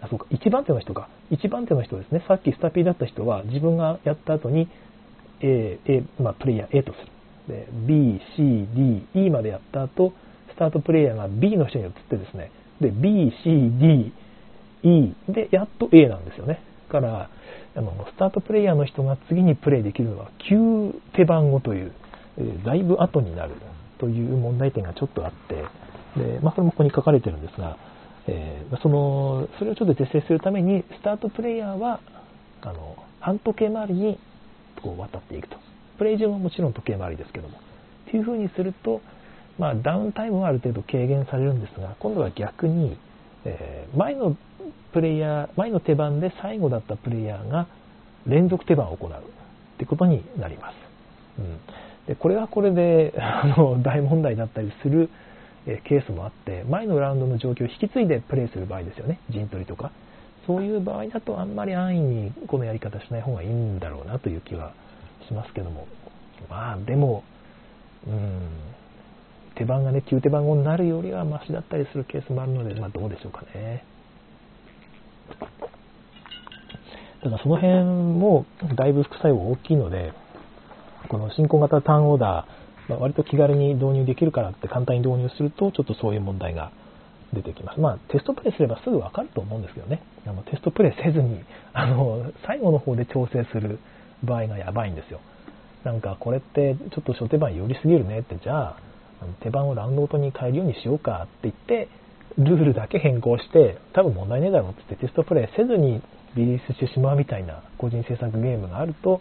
あ、そうか、1番手の人か。1番手の人ですね。さっきスタピーだった人は、自分がやった後に、A、A、まあ、プレイヤー A とする。で、B、C、D、E までやった後、スタートプレイヤーが B の人に移ってですね、で、B、C、D、E で、やっと A なんですよね。から、あの、スタートプレイヤーの人が次にプレイできるのは9手番後という、えー、だいぶ後になるという問題点がちょっとあって、で、まあ、それもここに書かれてるんですが、えー、そのそれをちょっと是正するためにスタートプレイヤーはあの半時計回りにこう渡っていくと。プレイ順はもちろん時計回りですけども。っていうふうにすると、まあ、ダウンタイムはある程度軽減されるんですが今度は逆に、えー、前のプレイヤー前の手番で最後だったプレイヤーが連続手番を行う。ってことになります、うん、でこれはこれであの大問題だったりするケースもあって前のラウンドの状況を引き継いでプレイする場合ですよね。陣取りとか。そういう場合だとあんまり安易にこのやり方しない方がいいんだろうなという気はしますけども。まあでもうん手番がね9手番後になるよりはマシだったりするケースもあるので、まあ、どうでしょうかね。ただその辺もだいぶ副作用大きいのでこの進行型ターンオーダーまあ、割と気軽に導入できるからって簡単に導入すると、ちょっとそういう問題が出てきます。まあ、テストプレイすればすぐわかると思うんですけどね。あのテストプレイせずに、あの、最後の方で調整する場合がやばいんですよ。なんか、これってちょっと初手番寄りすぎるねって、じゃあ、手番をラウンドごとに変えるようにしようかって言って、ルールだけ変更して、多分問題ねえだろうって言ってテストプレイせずにリリースしてしまうみたいな個人制作ゲームがあると、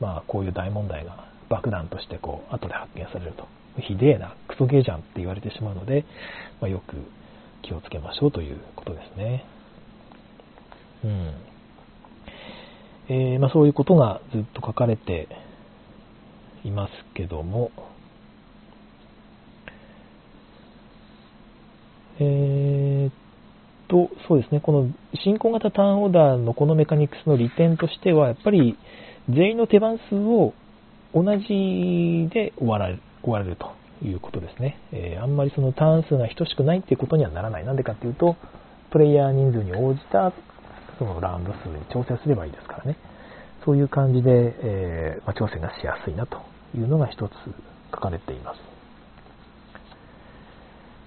まあ、こういう大問題が爆弾としてこう後で発見されると。ひでえなクソゲーじゃんって言われてしまうので、まあ、よく気をつけましょうということですね。うん。えー、まあ、そういうことがずっと書かれていますけども、えー、っと、そうですね、この進行型ターンオーダーのこのメカニクスの利点としては、やっぱり全員の手番数を同じで終わられる終われるということですね。えー、あんまりそのターン数が等しくないっていうことにはならない。なんでかっていうと、プレイヤー人数に応じたそのラウンド数に調整すればいいですからね。そういう感じで、えー、まあ、調整がしやすいなというのが一つ書かれています。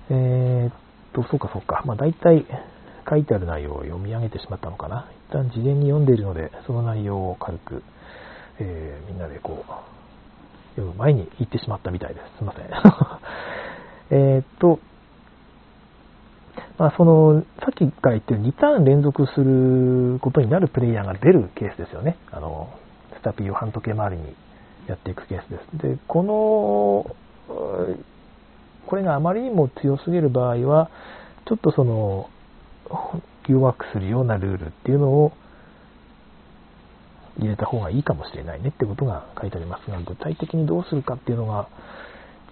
えー、っと、そうかそうか。まあ、大体書いてある内容を読み上げてしまったのかな。一旦事前に読んでいるので、その内容を軽く、えー、みんなでこう、読む前に言ってしまったみたいです。すいません。えっと、まあ、その、さっきから言ってる2ターン連続することになるプレイヤーが出るケースですよね。あの、スタピーを半時計回りにやっていくケースです。で、この、これがあまりにも強すぎる場合は、ちょっとその、弱くするようなルールっていうのを入れた方がいいかもしれないねってことが書いてありますが、具体的にどうするかっていうのが、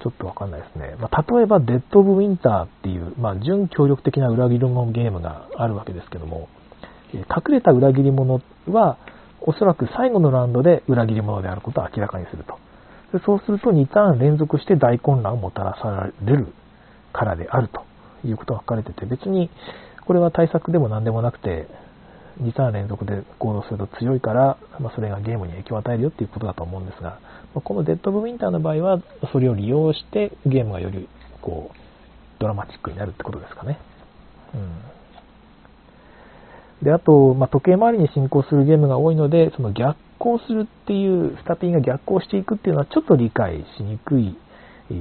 ちょっとわかんないですね。まあ、例えば、デッド・オブ・ウィンターっていう、まあ、準協力的な裏切り者ゲームがあるわけですけども、隠れた裏切り者は、おそらく最後のラウンドで裏切り者であることを明らかにすると。でそうすると2ターン連続して大混乱をもたらされるからであるということが書かれてて、別にこれは対策でも何でもなくて、2ターン連続で行動すると強いから、まあ、それがゲームに影響を与えるよっていうことだと思うんですが、まこのデッド・オブ・ウィンターの場合は、それを利用してゲームがよりこうドラマチックになるってことですかね。うん、で、あと、まあ、時計回りに進行するゲームが多いので、その逆行するっていう、スタピンが逆行していくっていうのはちょっと理解しにくい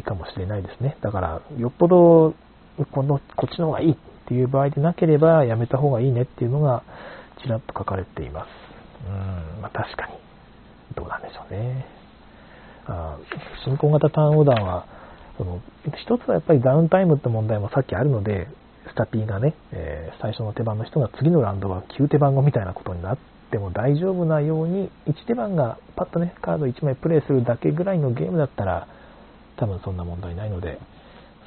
かもしれないですね。だから、よっぽどこのこっちの方がいいっていう場合でなければやめた方がいいねっていうのがちらっと書かれています。うん、まあ、確かに。どうなんでしょうね。あ進行型ターンオーダーは、その一つはやっぱりダウンタイムって問題もさっきあるので、スタピーがね、えー、最初の手番の人が次のラウンドは9手番後みたいなことになっても大丈夫なように、1手番がパッとね、カード1枚プレイするだけぐらいのゲームだったら、多分そんな問題ないので、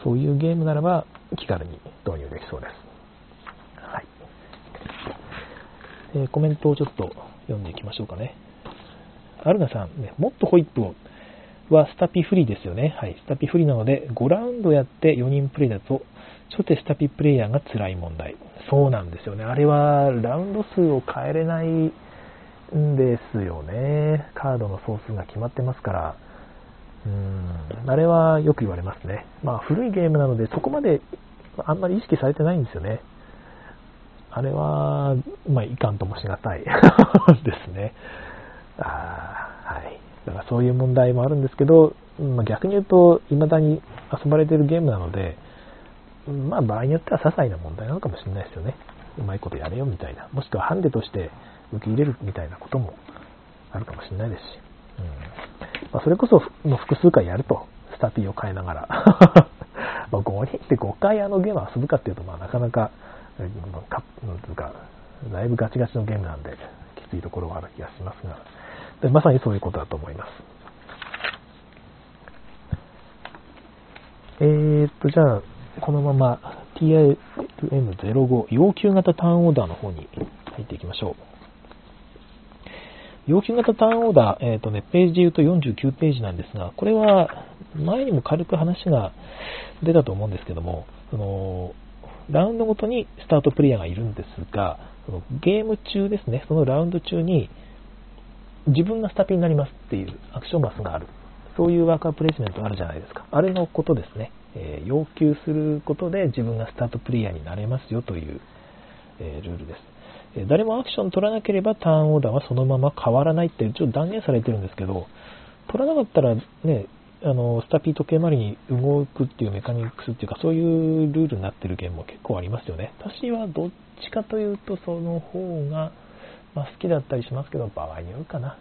そういうゲームならば気軽に導入できそうです。はい。え、コメントをちょっと読んでいきましょうかね。アルナさん、ね、もっとホイップをはスタピフリーですよね。はい。スタピフリーなので、5ラウンドやって4人プレイだと、初手スタピプレイヤーが辛い問題。そうなんですよね。あれは、ラウンド数を変えれないんですよね。カードの総数が決まってますから。うん。あれはよく言われますね。まあ、古いゲームなので、そこまであんまり意識されてないんですよね。あれは、まあ、いかんともしがたい ですね。あはい。だからそういう問題もあるんですけど、まあ、逆に言うと、未だに遊ばれてるゲームなので、まあ場合によっては些細な問題なのかもしれないですよね。うまいことやれよみたいな。もしくはハンデとして受け入れるみたいなこともあるかもしれないですし。うんまあ、それこそもう複数回やると、スタピーを変えながら。ま5人って5回あのゲーム遊ぶかっていうと、まあなかなか、かなんいうか、だいぶガチガチのゲームなんで、きついところはある気がしますが、でまさにそういうことだと思います。えー、っと、じゃあ、このまま TIM05 要求型ターンオーダーの方に入っていきましょう。要求型ターンオーダー、え、ー、とね、ページで言うと49ページなんですが、これは前にも軽く話が出たと思うんですけども、そのラウンドごとにスタートプレイヤーがいるんですが、そのゲーム中ですね、そのラウンド中に自分がスタピになりますっていうアクションマスがある。そういうワーカープレイスメントあるじゃないですか。あれのことですね。えー、要求することで自分がスタートプレイヤーになれますよという、えー、ルールです。え誰もアクション取らなければターンオーダーはそのまま変わらないって一応断言されてるんですけど、取らなかったらね、あの、スタピー時計回りに動くっていうメカニクスっていうか、そういうルールになってるゲームも結構ありますよね。私はどっちかというと、その方が、まあ、好きだったりしますけど、場合によるかな。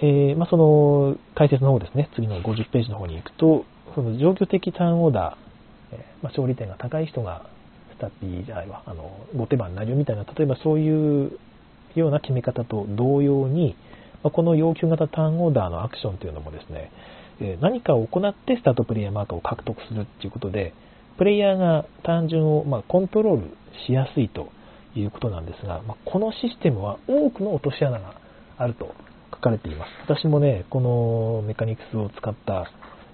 うん。えー、まあ、その、解説の方ですね、次の50ページの方に行くと、その状況的ターンオーダー、え、まあ、勝利点が高い人がスタピーじゃないわ、あの、後手番になりみたいな、例えばそういうような決め方と同様に、まこの要求型ターンオーダーのアクションというのもですね、え何かを行ってスタートプレイヤーマークを獲得するっていうことで、プレイヤーが単純をまコントロールしやすいということなんですが、まこのシステムは多くの落とし穴があると書かれています。私もね、このメカニクスを使った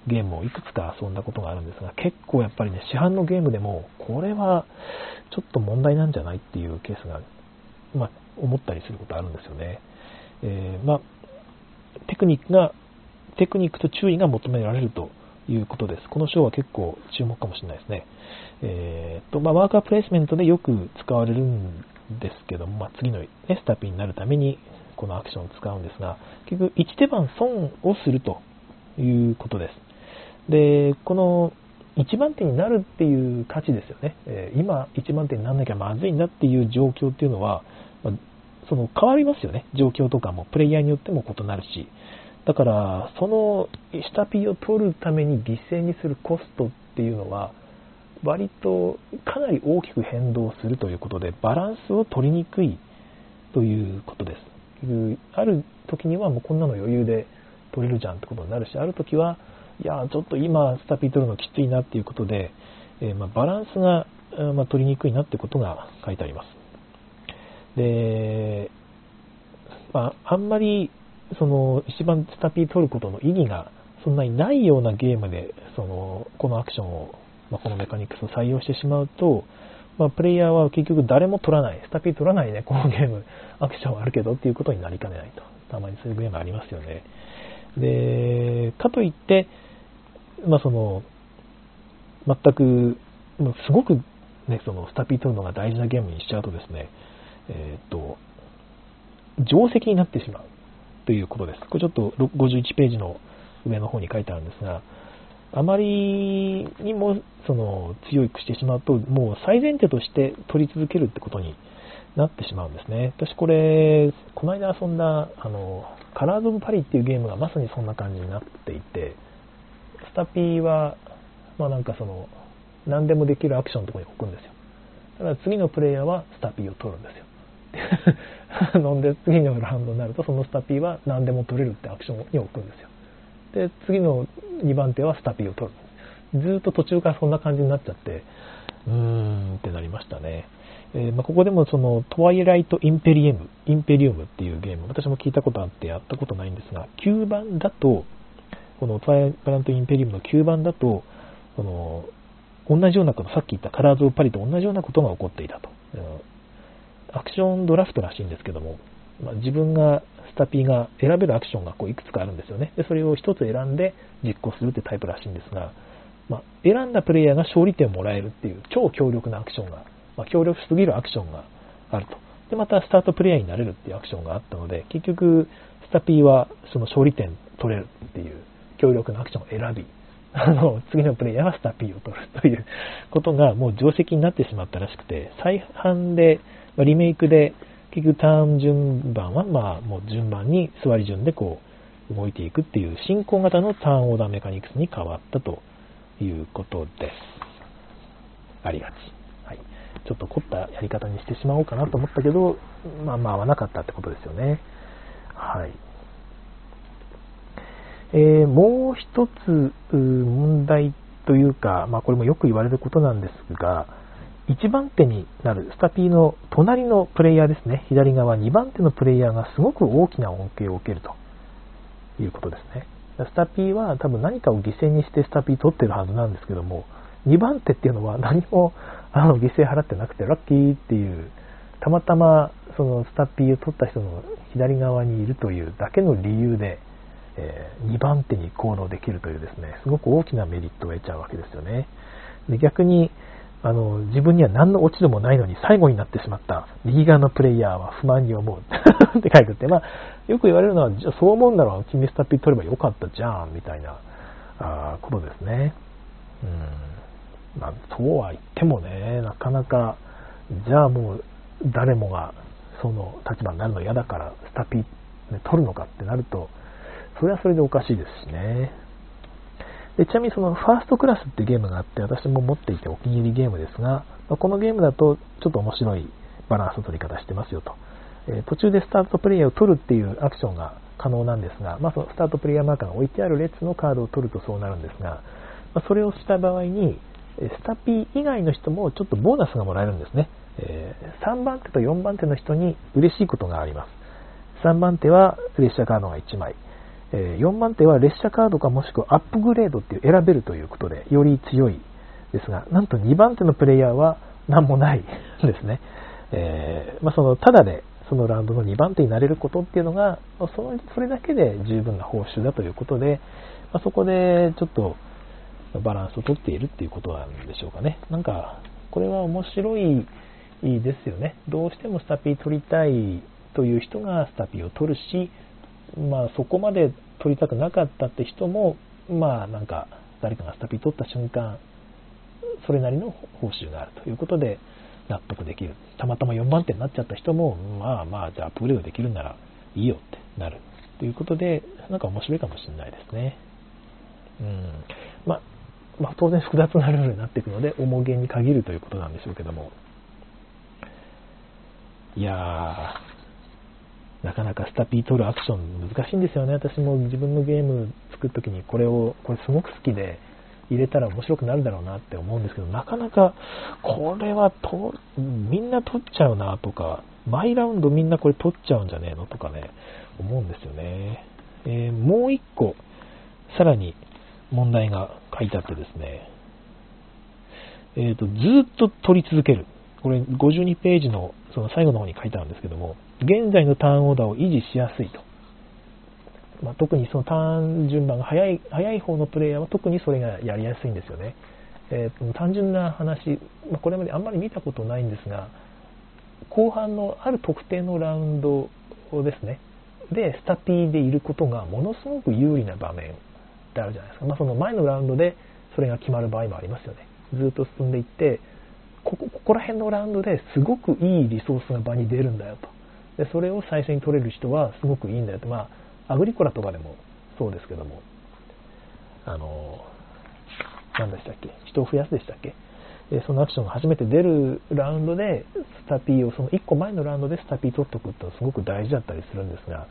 ゲームをいくつか遊んだことがあるんですが、結構やっぱりね、市販のゲームでも、これはちょっと問題なんじゃないっていうケースが、まあ、思ったりすることあるんですよね。えー、まあ、テクニックが、テクニックと注意が求められるということです。この章は結構注目かもしれないですね。えー、と、まあ、ワーカープレイスメントでよく使われるんですけども、まあ、次の、ね、スタピーになるためにこのアクションを使うんですが、結局1手番損をするということです。で、この1番手になるっていう価値ですよね。えー、今1番手にならなきゃまずいんだっていう状況っていうのは、まあ、その変わりますよね。状況とかもプレイヤーによっても異なるし。だから、その下 P を取るために犠牲にするコストっていうのは、割とかなり大きく変動するということで、バランスを取りにくいということです。ある時にはもうこんなの余裕で取れるじゃんってことになるし、ある時は、いや、ちょっと今スタピー取るのきついなっていうことで、えー、まバランスが、ま取りにくいなってことが書いてあります。で、まあ、あんまりその一番スタピー取ることの意義がそんなにないようなゲームでそのこのアクションを、まあ、このメカニクスを採用してしまうと、まあ、プレイヤーは結局誰も取らない、スタピー取らないね、このゲーム、アクションはあるけどっていうことになりかねないと。たまにそういうゲームありますよね。で、かといって、まあその、全く、すごくね、そのスタピー取るのが大事なゲームにしちゃうとですね、えっ、と、定石になってしまうということです。これちょっと51ページの上の方に書いてあるんですが、あまりにもその強くしてしまうと、もう最前提として取り続けるってことになってしまうんですね。私これ、この間遊んだ、あの、カラーズ・オブ・パリっていうゲームがまさにそんな感じになっていて、スタピーは、まあなんかその、何でもできるアクションのとこに置くんですよ。だから次のプレイヤーはスタピーを取るんですよ。なんで次のラウンドになるとそのスタピーは何でも取れるってアクションに置くんですよ。で、次の2番手はスタピーを取る。ずっと途中からそんな感じになっちゃって、うーんってなりましたね。えー、まあ、ここでもそのトワイライト・インペリエム、インペリウムっていうゲーム、私も聞いたことあってやったことないんですが、旧版だと、このトワイライト・インペリウムの旧版だと、この同じようなこと、さっき言ったカラーズ・オブ・パリと同じようなことが起こっていたと。アクションドラフトらしいんですけども、まあ、自分が、スタピーが選べるアクションがこういくつかあるんですよね。で、それを1つ選んで実行するってタイプらしいんですが、まあ、選んだプレイヤーが勝利点をもらえるっていう超強力なアクションが、まあ、強力すぎるアクションがあると。で、またスタートプレイヤーになれるっていうアクションがあったので、結局、スタピーはその勝利点取れるっていう強力なアクションを選び、あの、次のプレイヤーはスタピーを取るということがもう定石になってしまったらしくて、再販でまあ、リメイクで結局ターン順番はまあもう順番に座り順でこう動いていくっていう進行型のターンオーダーメカニクスに変わったということです。ありがち。はい。ちょっと凝ったやり方にしてしまおうかなと思ったけど、まあまあ合わなかったってことですよね。はい。えー、もう一つ問題というか、まあこれもよく言われることなんですが、1番手になるスタピーの隣のプレイヤーですね、左側2番手のプレイヤーがすごく大きな恩恵を受けるということですね。スタピーは多分何かを犠牲にしてスタピー取ってるはずなんですけども、2番手っていうのは何も あの犠牲払ってなくてラッキーっていう、たまたまそのスタピーを取った人の左側にいるというだけの理由で、え、2番手に行動できるというですね、すごく大きなメリットを得ちゃうわけですよね。で逆にあの、自分には何の落ち度もないのに最後になってしまった右側のプレイヤーは不満に思うって書いてあって、まあ、よく言われるのは、じゃそう思うんなら君スタピ取ればよかったじゃん、みたいなあことですね。うん。まあ、そうは言ってもね、なかなか、じゃあもう誰もがその立場になるの嫌だからスタピ、ね、取るのかってなると、それはそれでおかしいですしね。でちなみにそのファーストクラスっていうゲームがあって、私も持っていてお気に入りゲームですが、まこのゲームだとちょっと面白いバランスの取り方してますよと。え途中でスタートプレイヤーを取るっていうアクションが可能なんですが、まあ、そのスタートプレイヤーマーカーが置いてある列のカードを取るとそうなるんですが、ま、それをした場合に、スタピー以外の人もちょっとボーナスがもらえるんですね。え3番手と4番手の人に嬉しいことがあります。3番手は列車カードが1枚。え4番手は列車カードかもしくはアップグレードっていう選べるということで、より強いですが、なんと2番手のプレイヤーは何もないですね。えー、まあ、その、ただでそのラウンドの2番手になれることっていうのが、そのそれだけで十分な報酬だということで、まあ、そこでちょっとバランスをとっているっていうことなんでしょうかね。なんか、これは面白いですよね。どうしてもスタピー取りたいという人がスタピーを取るし、まあそこまで取りたくなかったって人も、まあなんか誰かがスタピー取った瞬間、それなりの報酬があるということで、納得できる。たまたま4番手になっちゃった人も、まあまあ、じゃあアップグレードできるならいいよってなる。ということで、なんか面白いかもしれないですね。うん。まあ、まあ、当然複雑なルールになっていくので、重げに限るということなんでしょうけども。いやー、なかなかスタピー取るアクション難しいんですよね。私も自分のゲーム作るときにこれを、これすごく好きで、入れたら面白くなるだろうなって思うんですけど、なかなかこれはとみんな取っちゃうなとか、毎ラウンドみんなこれ取っちゃうんじゃねえのとかね、思うんですよね。えー、もう一個、さらに問題が書いてあってですね、えーと、ずっと取り続ける。これ52ページのその最後の方に書いてあるんですけども、現在のターンオーダーを維持しやすいと。まあ、特にそのターン順番が早い早い方のプレイヤーは特にそれがやりやすいんですよね。えー、単純な話、まあ、これまであんまり見たことないんですが、後半のある特定のラウンドですね、で、スタピーでいることがものすごく有利な場面ってあるじゃないですか。まあ、その前のラウンドでそれが決まる場合もありますよね。ずっと進んでいって、ここここら辺のラウンドですごくいいリソースが場に出るんだよと。で、それを最初に取れる人はすごくいいんだよと。まあアグリコラとかでもそうですけども、あの、何でしたっけ、人を増やすでしたっけ、そのアクションが初めて出るラウンドで、スタピーを、その1個前のラウンドでスタピー取っておくってのはすごく大事だったりするんですが、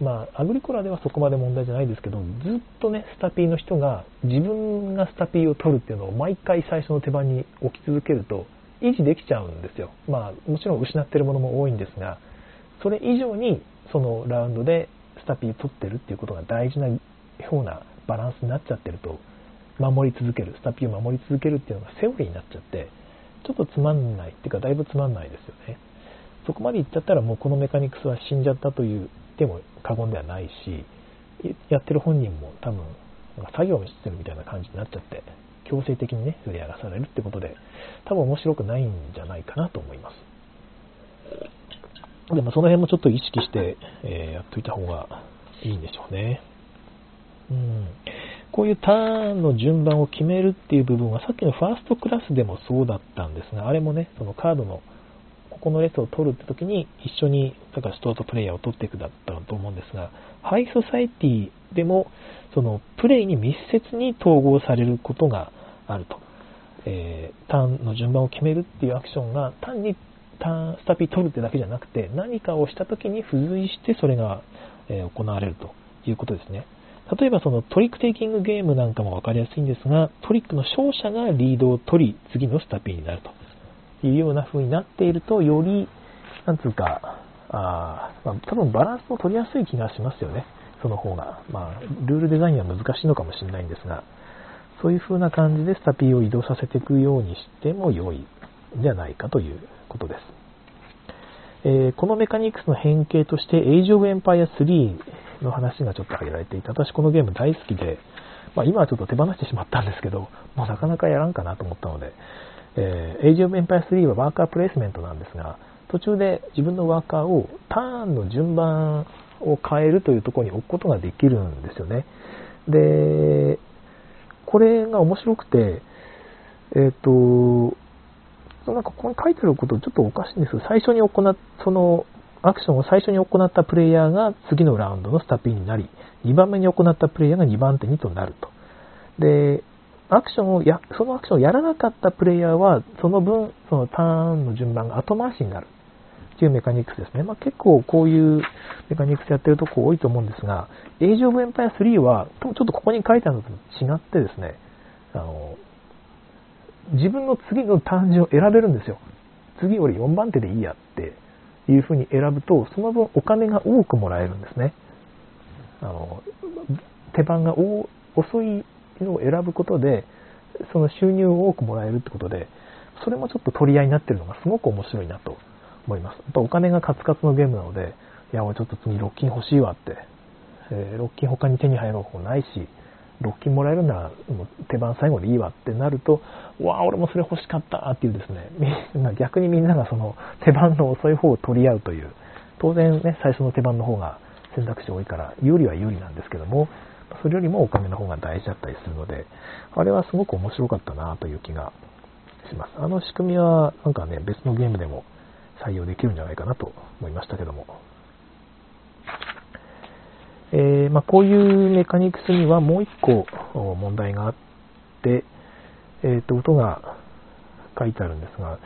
まあ、アグリコラではそこまで問題じゃないですけど、ずっとね、スタピーの人が自分がスタピーを取るっていうのを毎回最初の手番に置き続けると、維持できちゃうんですよ。まあ、もちろん失ってるものも多いんですが、それ以上にそのラウンドでスタピー取ってるっていうことが大事なようなバランスになっちゃってると、守り続ける、スタピーを守り続けるっていうのがセオリーになっちゃって、ちょっとつまんないっていうか、だいぶつまんないですよね。そこまでいっちゃったらもうこのメカニクスは死んじゃったと言っても過言ではないし、やってる本人も多分、作業をしてるみたいな感じになっちゃって、強制的にね、それやらされるってことで、多分面白くないんじゃないかなと思います。でもその辺もちょっと意識して、えー、やっといた方がいいんでしょうね。うん。こういうターンの順番を決めるっていう部分はさっきのファーストクラスでもそうだったんですが、あれもね、そのカードのここの列を取るって時に一緒にだからストートプレイヤーを取っていくだったと思うんですが、ハイソサイティでもそのプレイに密接に統合されることがあると。えー、ターンの順番を決めるっていうアクションが単にスタピ取るってだけじゃなくて、何かをした時に付随してそれが、え行われるということですね。例えばそのトリックテイキングゲームなんかも分かりやすいんですが、トリックの勝者がリードを取り、次のスタピーになるというような風になっていると、より、なんつうか、あまあ、多分バランスも取りやすい気がしますよね。その方が。まあ、ルールデザインは難しいのかもしれないんですが、そういう風な感じでスタピーを移動させていくようにしても良いんじゃないかということです。えー、このメカニクスの変形として、エイジ・オブ・エンパイア3の話がちょっと挙げられていて、私このゲーム大好きで、まあ、今はちょっと手放してしまったんですけど、もうなかなかやらんかなと思ったので、えー、エイジ・オブ・エンパイア3はワーカープレイスメントなんですが、途中で自分のワーカーをターンの順番を変えるというところに置くことができるんですよね。で、これが面白くて、えっ、ー、と、なんかここに書いてあることちょっとおかしいんです最初に行っそのアクションを最初に行ったプレイヤーが次のラウンドのスタピーになり、2番目に行ったプレイヤーが2番手にとなると。で、アクションをや、そのアクションをやらなかったプレイヤーは、その分、そのターンの順番が後回しになるっていうメカニクスですね。まあ、結構こういうメカニクスやってるとこ多いと思うんですが、エイジオブエンパイア3は、ちょっとここに書いてあるのと違ってですね、あの、自分の次のターン順を選べるんですよ。次俺4番手でいいやっていうふうに選ぶと、その分お金が多くもらえるんですね。あの、手番が遅いのを選ぶことで、その収入を多くもらえるってことで、それもちょっと取り合いになってるのがすごく面白いなと思います。やっぱお金がカツカツのゲームなので、いや、俺ちょっと次ロッキン欲しいわって、えー、ロッキン他に手に入る方法ないし、ロッキンもらえるならもう手番最後でいいわってなると、わあ、俺もそれ欲しかったっていうですね、逆にみんながその手番の遅い方を取り合うという、当然ね、最初の手番の方が選択肢多いから有利は有利なんですけども、それよりもお金の方が大事だったりするので、あれはすごく面白かったなという気がします。あの仕組みはなんかね、別のゲームでも採用できるんじゃないかなと思いましたけども。えー、まあ、こういうメカニクスにはもう一個問題があって、えっ、ー、と、音が書いてあるんですが、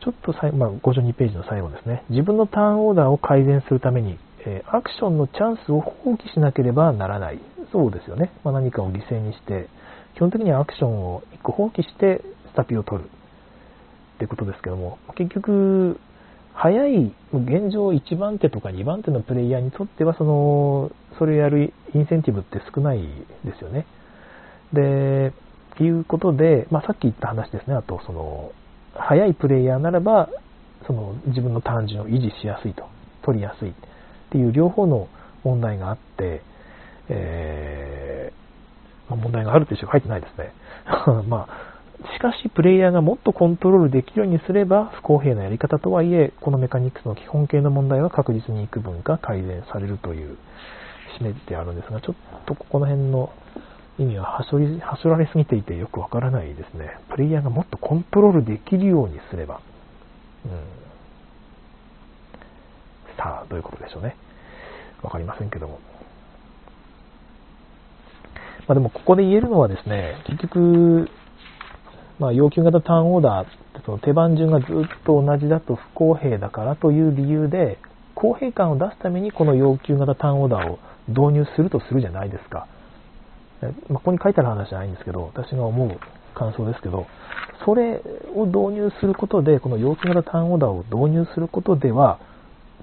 ちょっとまあ、52ページの最後ですね。自分のターンオーダーを改善するために、えー、アクションのチャンスを放棄しなければならない。そうですよね。まあ、何かを犠牲にして、基本的にはアクションを1個放棄してスタピを取るってことですけども、結局、早い、現状1番手とか2番手のプレイヤーにとっては、その、それをやるインセンティブって少ないですよね。で、いうことで、まあ、さっき言った話ですね。あと、その、早いプレイヤーならば、その自分の単純を維持しやすいと、取りやすいっていう両方の問題があって、えー、まあ、問題があるというしか書いてないですね。まあしかし、プレイヤーがもっとコントロールできるようにすれば、不公平なやり方とはいえ、このメカニクスの基本形の問題は確実に幾分か改善されるという締めてあるんですが、ちょっとここの辺の意味ははしょりはしょられすぎていてよくわからないですね。プレイヤーがもっとコントロールできるようにすれば。うん、さあ、どういうことでしょうね。わかりませんけども。まあでもここで言えるのはですね、結局、まあ、要求型ターンオーダーってその手番順がずっと同じだと不公平だからという理由で、公平感を出すためにこの要求型ターンオーダーを導入するとするじゃないですか。まあ、ここに書いてある話じゃないんですけど、私が思う感想ですけど、それを導入することで、この要求型ターンオーダーを導入することでは、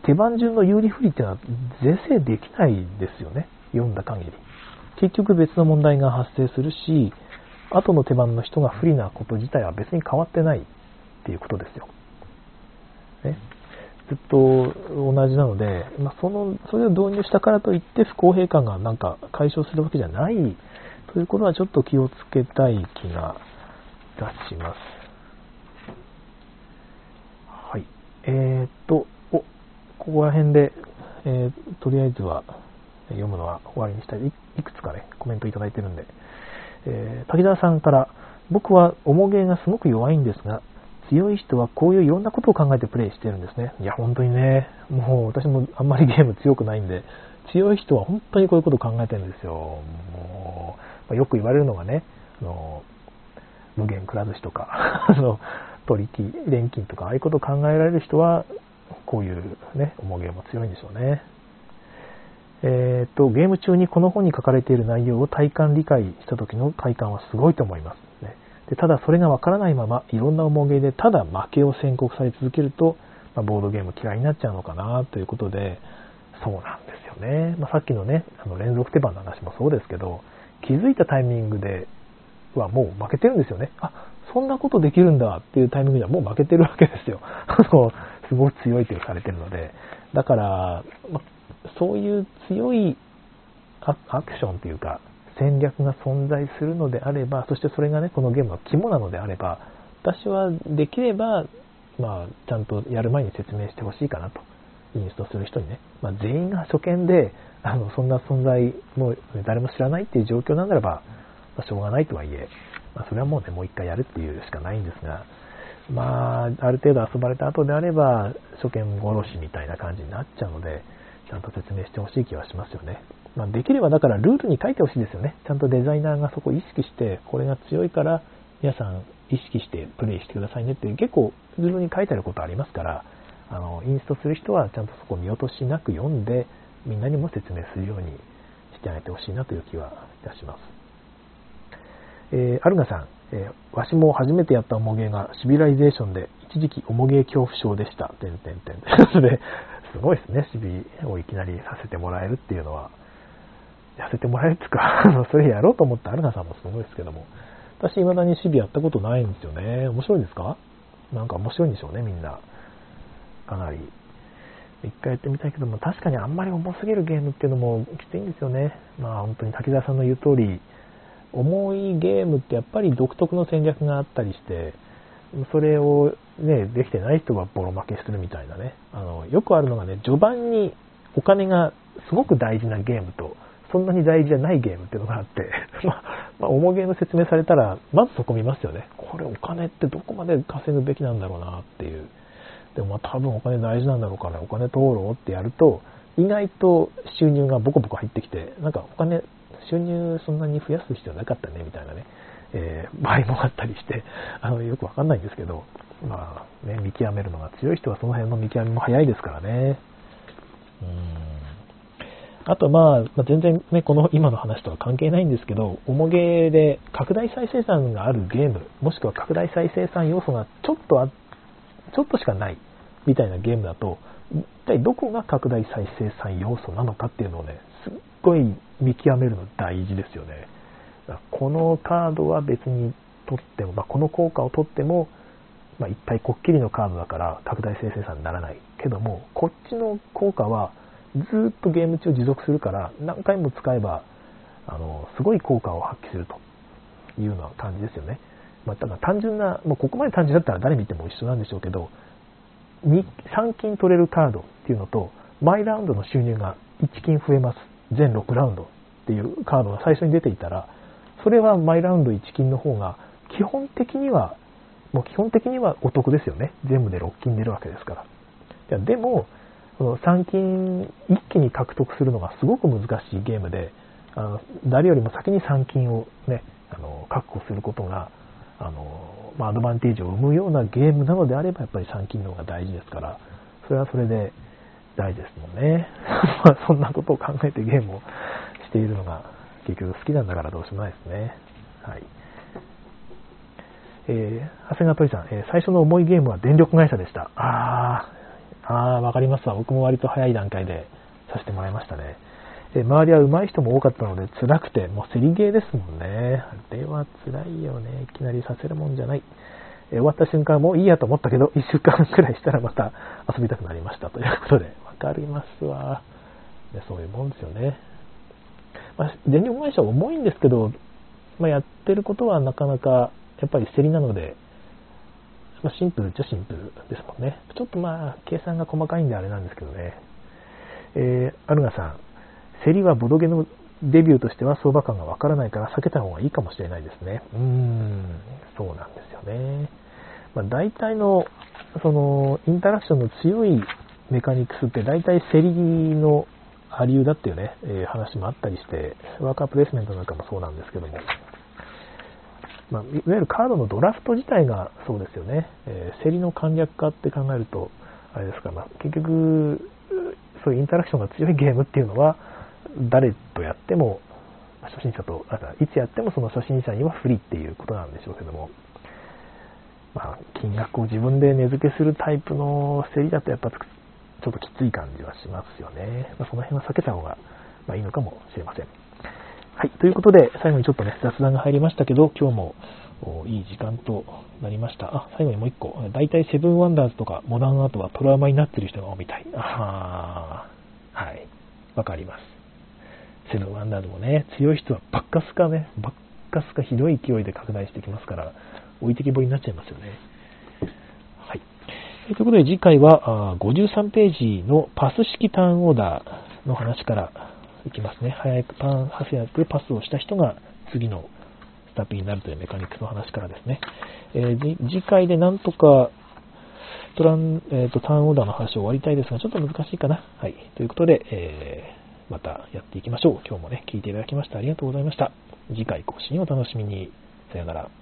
手番順の有利不利っていうのは是正できないですよね。読んだ限り。結局別の問題が発生するし、後の手番の人が不利なこと自体は別に変わってないっていうことですよ。ね、ずっと同じなので、まあ、その、それを導入したからといって不公平感がなんか解消するわけじゃないということはちょっと気をつけたい気がいたします。はい。えー、っと、お、ここら辺で、えー、とりあえずは読むのは終わりにしたい。いくつかね、コメントいただいてるんで、えー、滝沢さんから、僕は重げがすごく弱いんですが、強い人はこういういろんなことを考えてプレイしてるんですね。いや、本当にね、もう私もあんまりゲーム強くないんで、強い人は本当にこういうことを考えてるんですよ。もう、まあ、よく言われるのがね、あの無限くら寿司とか、あの取引、錬金とか、ああいうことを考えられる人は、こういうね、重げも強いんでしょうね。えーと、ゲーム中にこの本に書かれている内容を体感理解した時の快感はすごいと思います、ね、でただそれがわからないままいろんな重げでただ負けを宣告され続けると、まあ、ボードゲーム嫌いになっちゃうのかなということでそうなんですよね、まあ、さっきのねあの連続手番の話もそうですけど気づいたタイミングではもう負けてるんですよね。あそんなことできるんだっていうタイミングではもう負けてるわけですよ。すごく強いとされてるので。だから、まあそういう強いアクションというか戦略が存在するのであれば、そしてそれがね、このゲームの肝なのであれば、私はできれば、まあ、ちゃんとやる前に説明してほしいかなと。インストする人にね。まあ、全員が初見で、あの、そんな存在も誰も知らないっていう状況なんならば、まあ、しょうがないとはいえ、まあ、それはもうね、もう一回やるっていうしかないんですが、まあ、ある程度遊ばれた後であれば、初見殺しみたいな感じになっちゃうので、ちゃんと説明してほしい気はしますよね。まあ、できればだからルールに書いてほしいですよね。ちゃんとデザイナーがそこを意識して、これが強いから皆さん意識してプレイしてくださいねって結構ルールに書いてあることありますから、あのインストする人はちゃんとそこを見落としなく読んで、みんなにも説明するようにしてあげてほしいなという気はいたします。えー、アルガさん、えー、わしも初めてやった重ゲーがシビライゼーションで一時期重ゲー恐怖症でした。てんてんてん。で、すごいですね、シビをいきなりさせてもらえるっていうのは。やらせてもらえるっていうか、それやろうと思ったアルガさんもすごいですけども。私、未だにシビやったことないんですよね。面白いですか？なんか面白いんでしょうね、みんな。かなり。一回やってみたいけども、確かにあんまり重すぎるゲームっていうのもきついんですよね。まあ本当に滝沢さんの言う通り、重いゲームってやっぱり独特の戦略があったりして、それをね、できてない人がボロ負けするみたいなね。あの、よくあるのがね、序盤にお金がすごく大事なゲームと、そんなに大事じゃないゲームっていうのがあって、まあ、まあ、重ゲーム説明されたら、まずそこ見ますよね。これお金ってどこまで稼ぐべきなんだろうなっていう。でもまあ多分お金大事なんだろうからお金通ろうってやると、意外と収入がボコボコ入ってきて、なんかお金、収入そんなに増やす必要なかったねみたいなね、えー、場合もあったりして、あのよくわかんないんですけど、まあね、見極めるのが強い人はその辺の見極めも早いですからね。うんあとまあ、全然ね、この今の話とは関係ないんですけど、重ゲーで拡大再生産があるゲーム、もしくは拡大再生産要素がちょっとあ、ちょっとしかないみたいなゲームだと、一体どこが拡大再生産要素なのかっていうのをね、すっごい見極めるの大事ですよね。このカードは別に取っても、まあ、この効果を取っても、まあ、いっぱいこっきりのカードだから拡大再生産にならないけども、こっちの効果はずっとゲーム中持続するから何回も使えばあのすごい効果を発揮するというような感じですよね。まあ、ただ単純な、もうここまで単純だったら誰見ても一緒なんでしょうけど、3金取れるカードっていうのと、毎ラウンドの収入が1金増えます。全6ラウンドっていうカードが最初に出ていたら、それは毎ラウンド1金の方が基本的には、もう基本的にはお得ですよね。全部で6金出るわけですから。でも、その3金一気に獲得するのがすごく難しいゲームで、あの誰よりも先に3金をね、あの確保することが、あのまあ、アドバンテージを生むようなゲームなのであれば、やっぱり3金の方が大事ですから、それはそれで大事ですもんね。そんなことを考えてゲームをしているのが結局好きなんだからどうしようもないですね。はい。えー、長谷川鳥さん、えー、最初の重いゲームは電力会社でした。あああ、わかりますわ。僕も割と早い段階でさせてもらいましたね。で周りは上手い人も多かったので辛くて、もう競りゲーですもんね。あれは辛いよね。いきなりさせるもんじゃない。え終わった瞬間もういいやと思ったけど、1週間くらいしたらまた遊びたくなりましたということで、わかりますわ。そういうもんですよね。まあ、電力会社は重いんですけど、まあ、やってることはなかなかやっぱり競りなので、まあ、シンプルっちゃシンプルですもんね。ちょっとまあ、計算が細かいんであれなんですけどね。えー、アルガさん、競りはボドゲのデビューとしては相場感がわからないから避けた方がいいかもしれないですね。うーん、そうなんですよね。まあ、大体の、その、インタラクションの強いメカニクスって大体競りのありうだっていうね、えー、話もあったりして、ワーカープレイスメントなんかもそうなんですけども、まあ、いわゆるカードのドラフト自体がそうですよね、えー、競りの簡略化って考えると、あれですか、まあ、結局、そういうインタラクションが強いゲームっていうのは、誰とやっても、初心者と、あいつやってもその初心者には不利っていうことなんでしょうけども、まあ、金額を自分で値付けするタイプの競りだとやっぱちょっときつい感じはしますよね。まあ、その辺は避けた方が、まあ、いいのかもしれません。はい。ということで、最後にちょっとね、雑談が入りましたけど、今日もいい時間となりました。あ、最後にもう一個。大体セブンワンダーズとかモダンアートはトラウマになってる人が多いみたい。あはい。わかります。セブンワンダーズもね、強い人はバッカスカね、バッカスカひどい勢いで拡大してきますから、置いてきぼりになっちゃいますよね。はい。ということで次回は53ページのパス式ターンオーダーの話からいきますね。早くパン、早くパスをした人が次のスタピになるというメカニクスの話からですね。えー、次回でなんとか、トラン、えっ、と、ターンオーダーの話を終わりたいですが、ちょっと難しいかな。はい。ということで、えー、またやっていきましょう。今日もね、聞いていただきましてありがとうございました。次回更新をお楽しみに。さよなら。